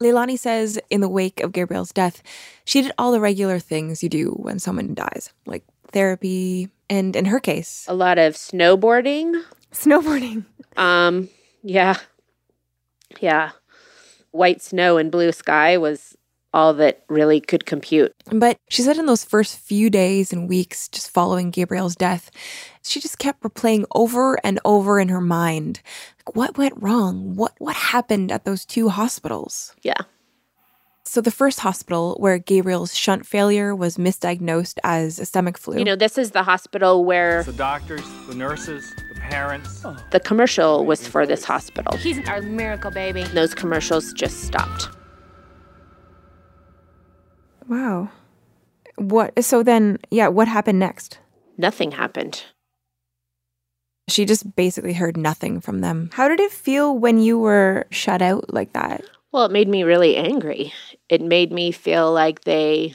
Leilani says in the wake of Gabriel's death, she did all the regular things you do when someone dies, like therapy, and in her case, A lot of snowboarding. snowboarding. Um, yeah. Yeah. White snow and blue sky was all that really could compute. But she said in those first few days and weeks just following Gabriel's death, she just kept replaying over and over in her mind like, what went wrong? What what happened at those two hospitals? Yeah. So the first hospital where Gabriel's shunt failure was misdiagnosed as a stomach flu. You know, this is the hospital where The doctors, the nurses, the parents. Oh. the commercial was for this hospital. He's our miracle baby. Those commercials just stopped. wow. What so then yeah, what happened next? Nothing happened. She just basically heard nothing from them. How did it feel when you were shut out like that? Well, it made me really angry. It made me feel like they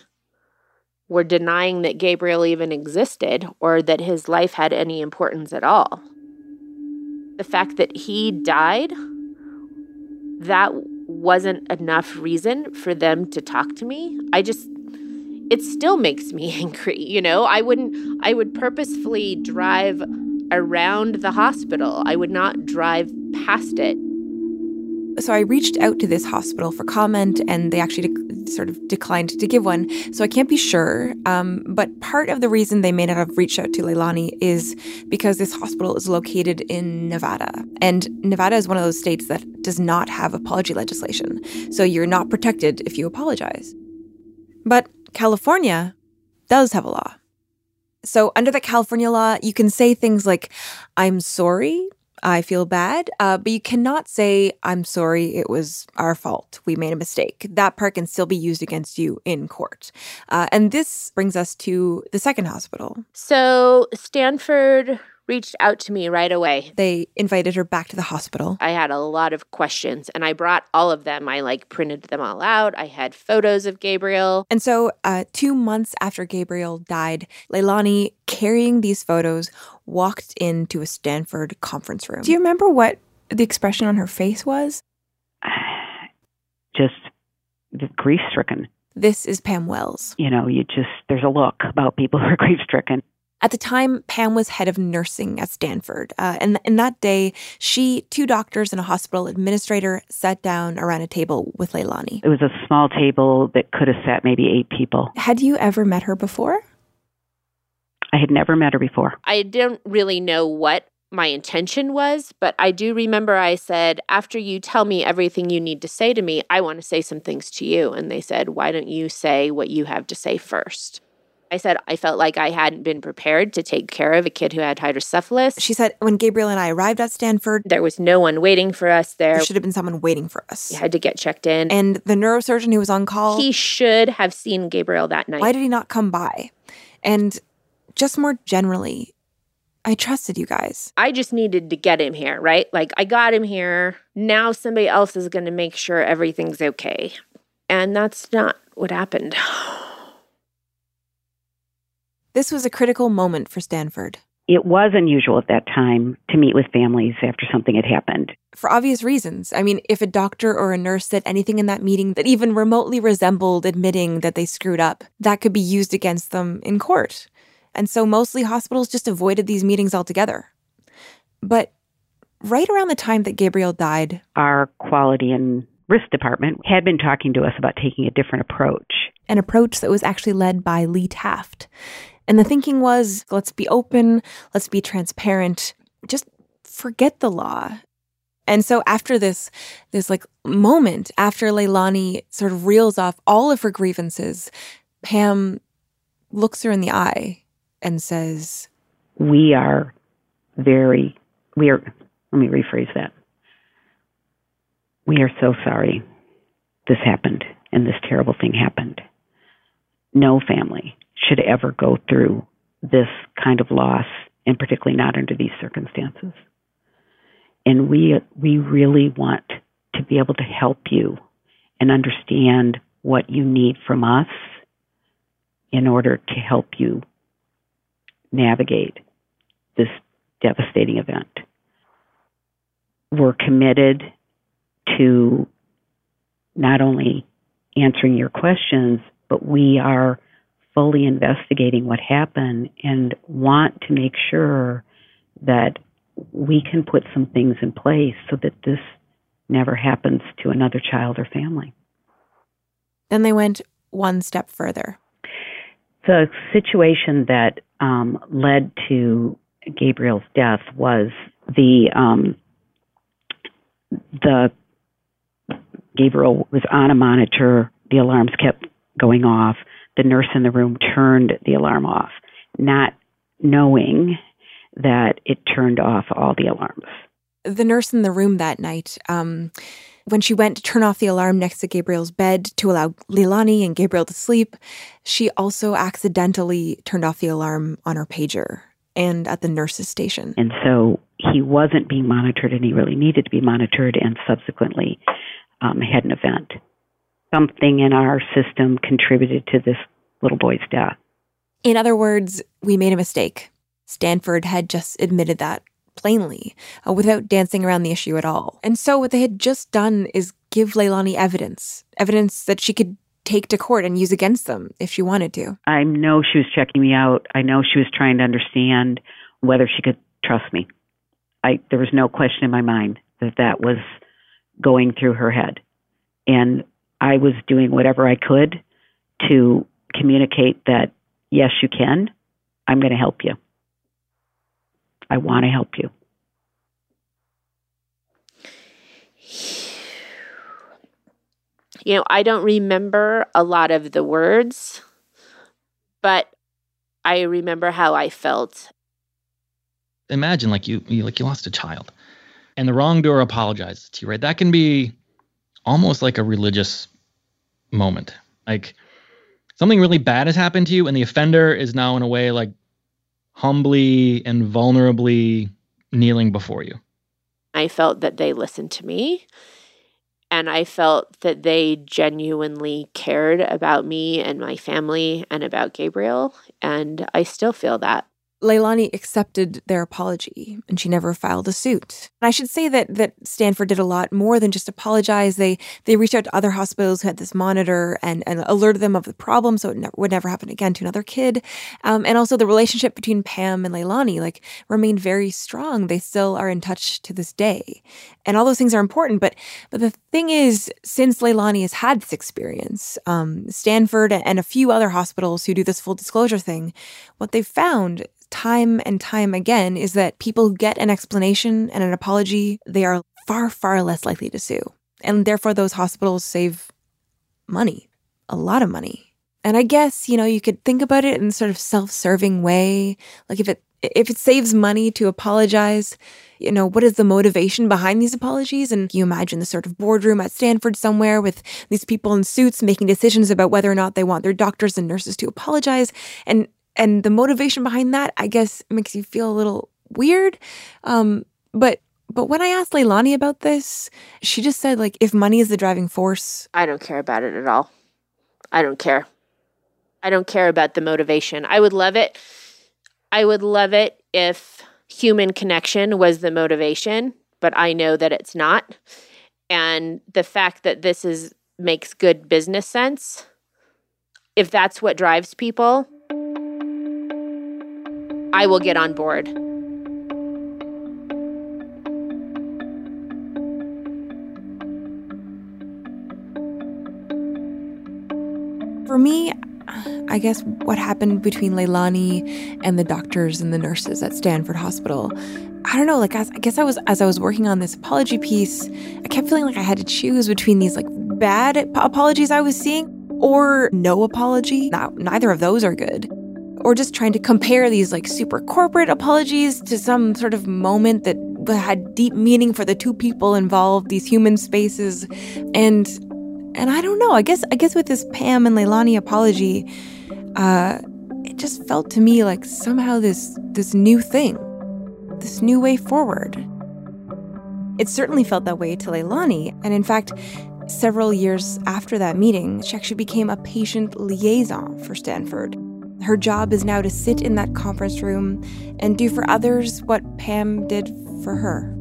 were denying that Gabriel even existed or that his life had any importance at all. The fact that he died, that wasn't enough reason for them to talk to me. I just, it still makes me angry. You know, I wouldn't, I would purposefully drive around the hospital, I would not drive past it. So I reached out to this hospital for comment, and they actually dec- sort of declined to give one. So I can't be sure. Um, but part of the reason they may not have reached out to Leilani is because this hospital is located in Nevada, and Nevada is one of those states that does not have apology legislation. So you're not protected if you apologize. But California does have a law. So, under the California law, you can say things like, I'm sorry, I feel bad, uh, but you cannot say, I'm sorry, it was our fault. We made a mistake. That part can still be used against you in court. Uh, and this brings us to the second hospital. So Stanford reached out to me right away. They invited her back to the hospital. I had a lot of questions and I brought all of them. I like printed them all out. I had photos of Gabriel. And so, uh, two months after Gabriel died, Leilani, carrying these photos, walked into a Stanford conference room. Do you remember what the expression on her face was? just grief stricken. This is Pam Wells. You know, you just, there's a look about people who are grief stricken. At the time, Pam was head of nursing at Stanford. Uh, and, and that day, she, two doctors, and a hospital administrator sat down around a table with Leilani. It was a small table that could have sat maybe eight people. Had you ever met her before? I had never met her before. I don't really know what my intention was, but I do remember I said, after you tell me everything you need to say to me, I want to say some things to you. And they said, why don't you say what you have to say first? I said I felt like I hadn't been prepared to take care of a kid who had hydrocephalus. She said, when Gabriel and I arrived at Stanford, there was no one waiting for us there. There should have been someone waiting for us. We had to get checked in. And the neurosurgeon who was on call, he should have seen Gabriel that night. Why did he not come by? And just more generally, I trusted you guys. I just needed to get him here, right? Like, I got him here. Now somebody else is going to make sure everything's okay. And that's not what happened. This was a critical moment for Stanford. It was unusual at that time to meet with families after something had happened. For obvious reasons. I mean, if a doctor or a nurse said anything in that meeting that even remotely resembled admitting that they screwed up, that could be used against them in court. And so mostly hospitals just avoided these meetings altogether. But right around the time that Gabriel died, our quality and risk department had been talking to us about taking a different approach. An approach that was actually led by Lee Taft. And the thinking was let's be open, let's be transparent, just forget the law. And so after this this like moment after Leilani sort of reels off all of her grievances, Pam looks her in the eye and says, "We are very we are let me rephrase that. We are so sorry this happened and this terrible thing happened. No family should ever go through this kind of loss, and particularly not under these circumstances. And we we really want to be able to help you and understand what you need from us in order to help you navigate this devastating event. We're committed to not only answering your questions, but we are fully investigating what happened and want to make sure that we can put some things in place so that this never happens to another child or family. Then they went one step further. The situation that um, led to Gabriel's death was the um, the Gabriel was on a monitor. The alarms kept going off. The nurse in the room turned the alarm off, not knowing that it turned off all the alarms. The nurse in the room that night, um, when she went to turn off the alarm next to Gabriel's bed to allow Leilani and Gabriel to sleep, she also accidentally turned off the alarm on her pager and at the nurse's station. And so he wasn't being monitored and he really needed to be monitored and subsequently um, had an event. Something in our system contributed to this little boy's death. In other words, we made a mistake. Stanford had just admitted that plainly, uh, without dancing around the issue at all. And so what they had just done is give Leilani evidence, evidence that she could take to court and use against them if she wanted to. I know she was checking me out. I know she was trying to understand whether she could trust me. I there was no question in my mind that that was going through her head. And I was doing whatever I could to communicate that yes, you can. I'm going to help you. I want to help you. You know, I don't remember a lot of the words, but I remember how I felt. Imagine like you, you like you lost a child and the wrongdoer apologizes to you, right? That can be almost like a religious moment. Like something really bad has happened to you and the offender is now in a way like humbly and vulnerably kneeling before you. I felt that they listened to me and I felt that they genuinely cared about me and my family and about Gabriel and I still feel that. Leilani accepted their apology and she never filed a suit. And I should say that that Stanford did a lot more than just apologize. They they reached out to other hospitals who had this monitor and, and alerted them of the problem so it would never happen again to another kid. Um, and also the relationship between Pam and Leilani like remained very strong. They still are in touch to this day. And all those things are important. But but the thing is, since Leilani has had this experience, um, Stanford and a few other hospitals who do this full disclosure thing, what they've found time and time again is that people get an explanation and an apology, they are far, far less likely to sue. And therefore, those hospitals save money, a lot of money. And I guess, you know, you could think about it in sort of self-serving way. Like if it if it saves money to apologize, you know, what is the motivation behind these apologies? And you imagine the sort of boardroom at Stanford somewhere with these people in suits making decisions about whether or not they want their doctors and nurses to apologize. And and the motivation behind that, I guess, makes you feel a little weird. Um, but but when I asked Leilani about this, she just said like if money is the driving force, I don't care about it at all. I don't care. I don't care about the motivation. I would love it. I would love it if human connection was the motivation, but I know that it's not. And the fact that this is makes good business sense, if that's what drives people, I will get on board. For me, I guess what happened between Leilani and the doctors and the nurses at Stanford Hospital. I don't know, like as, I guess I was as I was working on this apology piece, I kept feeling like I had to choose between these like bad ap- apologies I was seeing or no apology. Now, neither of those are good. Or just trying to compare these like super corporate apologies to some sort of moment that had deep meaning for the two people involved, these human spaces. And and I don't know. I guess I guess with this Pam and Leilani apology, uh, it just felt to me like somehow this this new thing, this new way forward. It certainly felt that way to Leilani, and in fact, several years after that meeting, she actually became a patient liaison for Stanford. Her job is now to sit in that conference room and do for others what Pam did for her.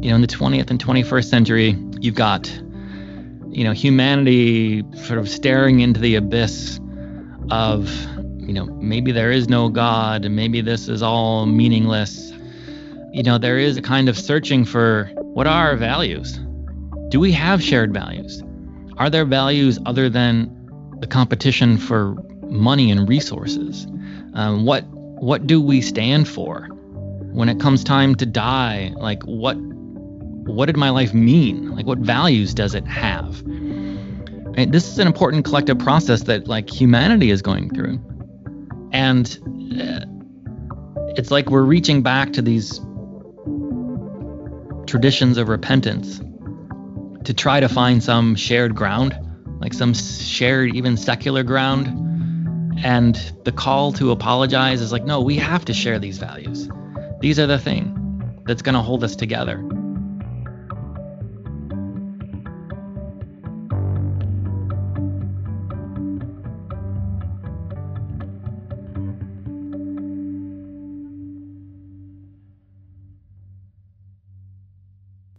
You know, in the 20th and 21st century, you've got you know, humanity sort of staring into the abyss of, you know, maybe there is no God maybe this is all meaningless. You know, there is a kind of searching for what are our values? Do we have shared values? Are there values other than the competition for money and resources? Um, what what do we stand for when it comes time to die? Like what what did my life mean? Like, what values does it have? And this is an important collective process that, like, humanity is going through. And uh, it's like we're reaching back to these traditions of repentance to try to find some shared ground, like some shared, even secular ground. And the call to apologize is like, no, we have to share these values. These are the thing that's going to hold us together.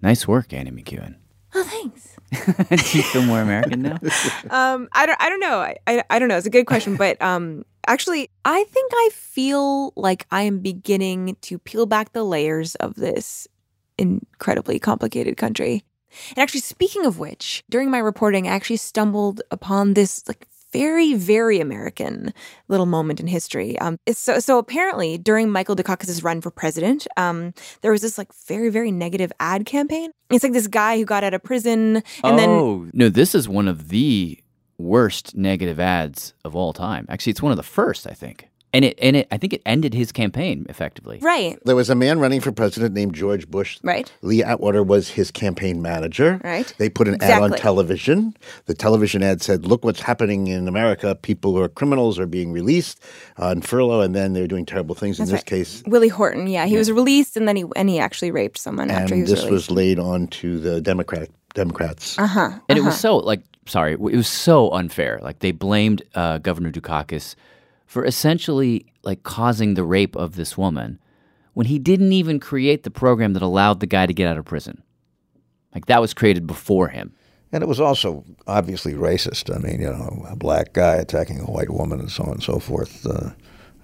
Nice work, Annie McEwen. Oh, thanks. Do you feel more American now? um, I don't. I don't know. I, I, I don't know. It's a good question, but um, actually, I think I feel like I am beginning to peel back the layers of this incredibly complicated country. And actually, speaking of which, during my reporting, I actually stumbled upon this like very, very American little moment in history. Um, so, so apparently, during Michael Dukakis's run for president, um, there was this like very, very negative ad campaign. It's like this guy who got out of prison and oh, then no, this is one of the worst negative ads of all time. Actually, it's one of the first, I think. And it and it I think it ended his campaign effectively. right, There was a man running for president named George Bush. right, Lee Atwater was his campaign manager. right. They put an ad on television. The television ad said, "Look what's happening in America. People who are criminals are being released on furlough, and then they're doing terrible things." That's in this right. case, Willie Horton. Yeah, he was released and then he and he actually raped someone after he and was this released. was laid on to the Democratic Democrats. Uh huh. And it was so like sorry, it was so unfair. Like they blamed uh, Governor Dukakis for essentially like causing the rape of this woman when he didn't even create the program that allowed the guy to get out of prison. Like that was created before him. And it was also obviously racist. I mean, you know, a black guy attacking a white woman and so on and so forth. Uh,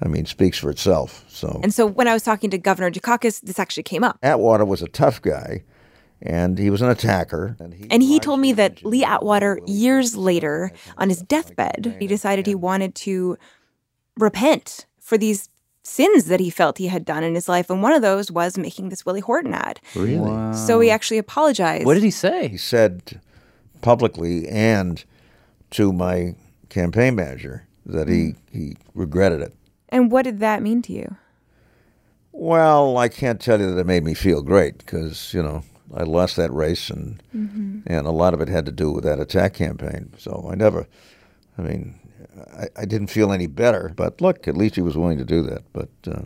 I mean, speaks for itself. So And so when I was talking to Governor Dukakis, this actually came up. Atwater was a tough guy, and he was an attacker. And he, And he told me that Lee Atwater, years later, on his deathbed, he decided he wanted to repent for these sins that he felt he had done in his life. And one of those was making this Willie Horton ad. Really? So he actually apologized. What did he say? He said publicly and to my campaign manager that he, he regretted it. And what did that mean to you? Well, I can't tell you that it made me feel great because, you know, I lost that race and Mhm. and a lot of it had to do with that attack campaign. So I never, I mean, I, I didn't feel any better. But look, at least he was willing to do that. But uh,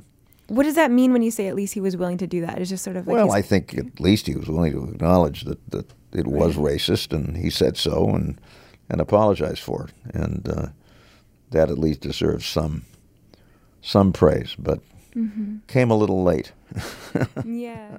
What does that mean when you say at least he was willing to do that? It's just sort of like well, I think at least he was willing to acknowledge that, that it was racist, and he said so, and and apologized for it, and uh, that at least deserves some some praise. But Mhm. came a little late. yeah.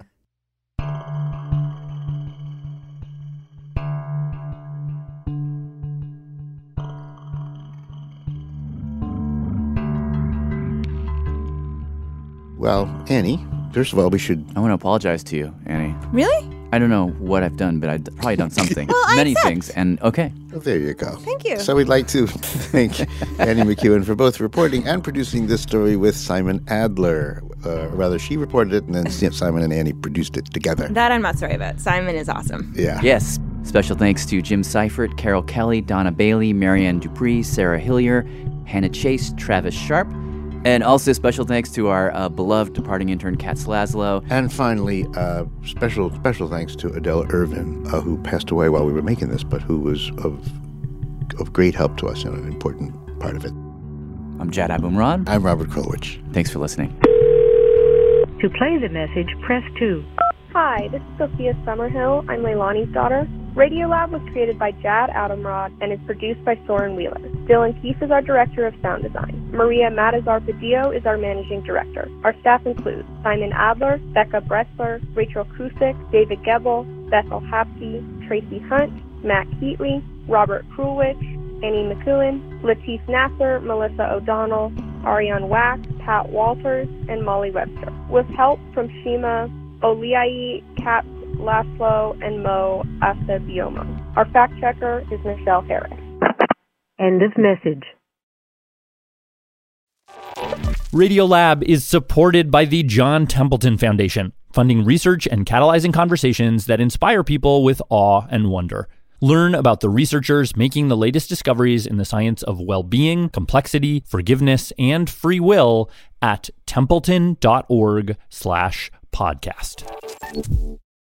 Well, Annie, first of all, we should. I want to apologize to you, Annie. Really? I don't know what I've done, but I've probably done something. Well, Many accept. things. And okay. Oh, there you go. Thank you. So we'd like to thank Annie McEwen for both reporting and producing this story with Simon Adler. Uh, rather, she reported it, and then Simon and Annie produced it together. That I'm not sorry about. Simon is awesome. Yeah. Yes. Special thanks to Jim Seifert, Carol Kelly, Donna Bailey, Marianne Dupree, Sarah Hillier, Hannah Chase, Travis Sharp, and also special thanks to our uh, beloved departing intern, Kat Slaslow. And finally, uh, special special thanks to Adele Irvin, uh, who passed away while we were making this, but who was of of great help to us and an important part of it. I'm Jad Abumrad. I'm Robert Krulwich. Thanks for listening. To play the message, press 2. Hi, this is Sophia Summerhill. I'm Leilani's daughter. Radiolab was created by Jad Abumrad and is produced by Soren Wheeler. Dylan Keefe is our director of sound design. Maria Matasar Padilla is our managing director. Our staff includes Simon Adler, Becca Bressler, Rachael Cusick, David Gebel, Bethel Habte, Tracie Hunte, Matt Kielty, Robert Krulwich, Annie McEwen, Latif Nasser, Melissa O'Donnell, Arianne Wack, Pat Walters, and Molly Webster, with help from Shima Oliaee, Kat Laszlo, and Mo Asabiomo. Our fact checker is Michelle Harris. End of message. Radiolab is supported by the John Templeton Foundation, funding research and catalyzing conversations that inspire people with awe and wonder. Learn about the researchers making the latest discoveries in the science of well being, complexity, forgiveness, and free will at templeton.org slash podcast.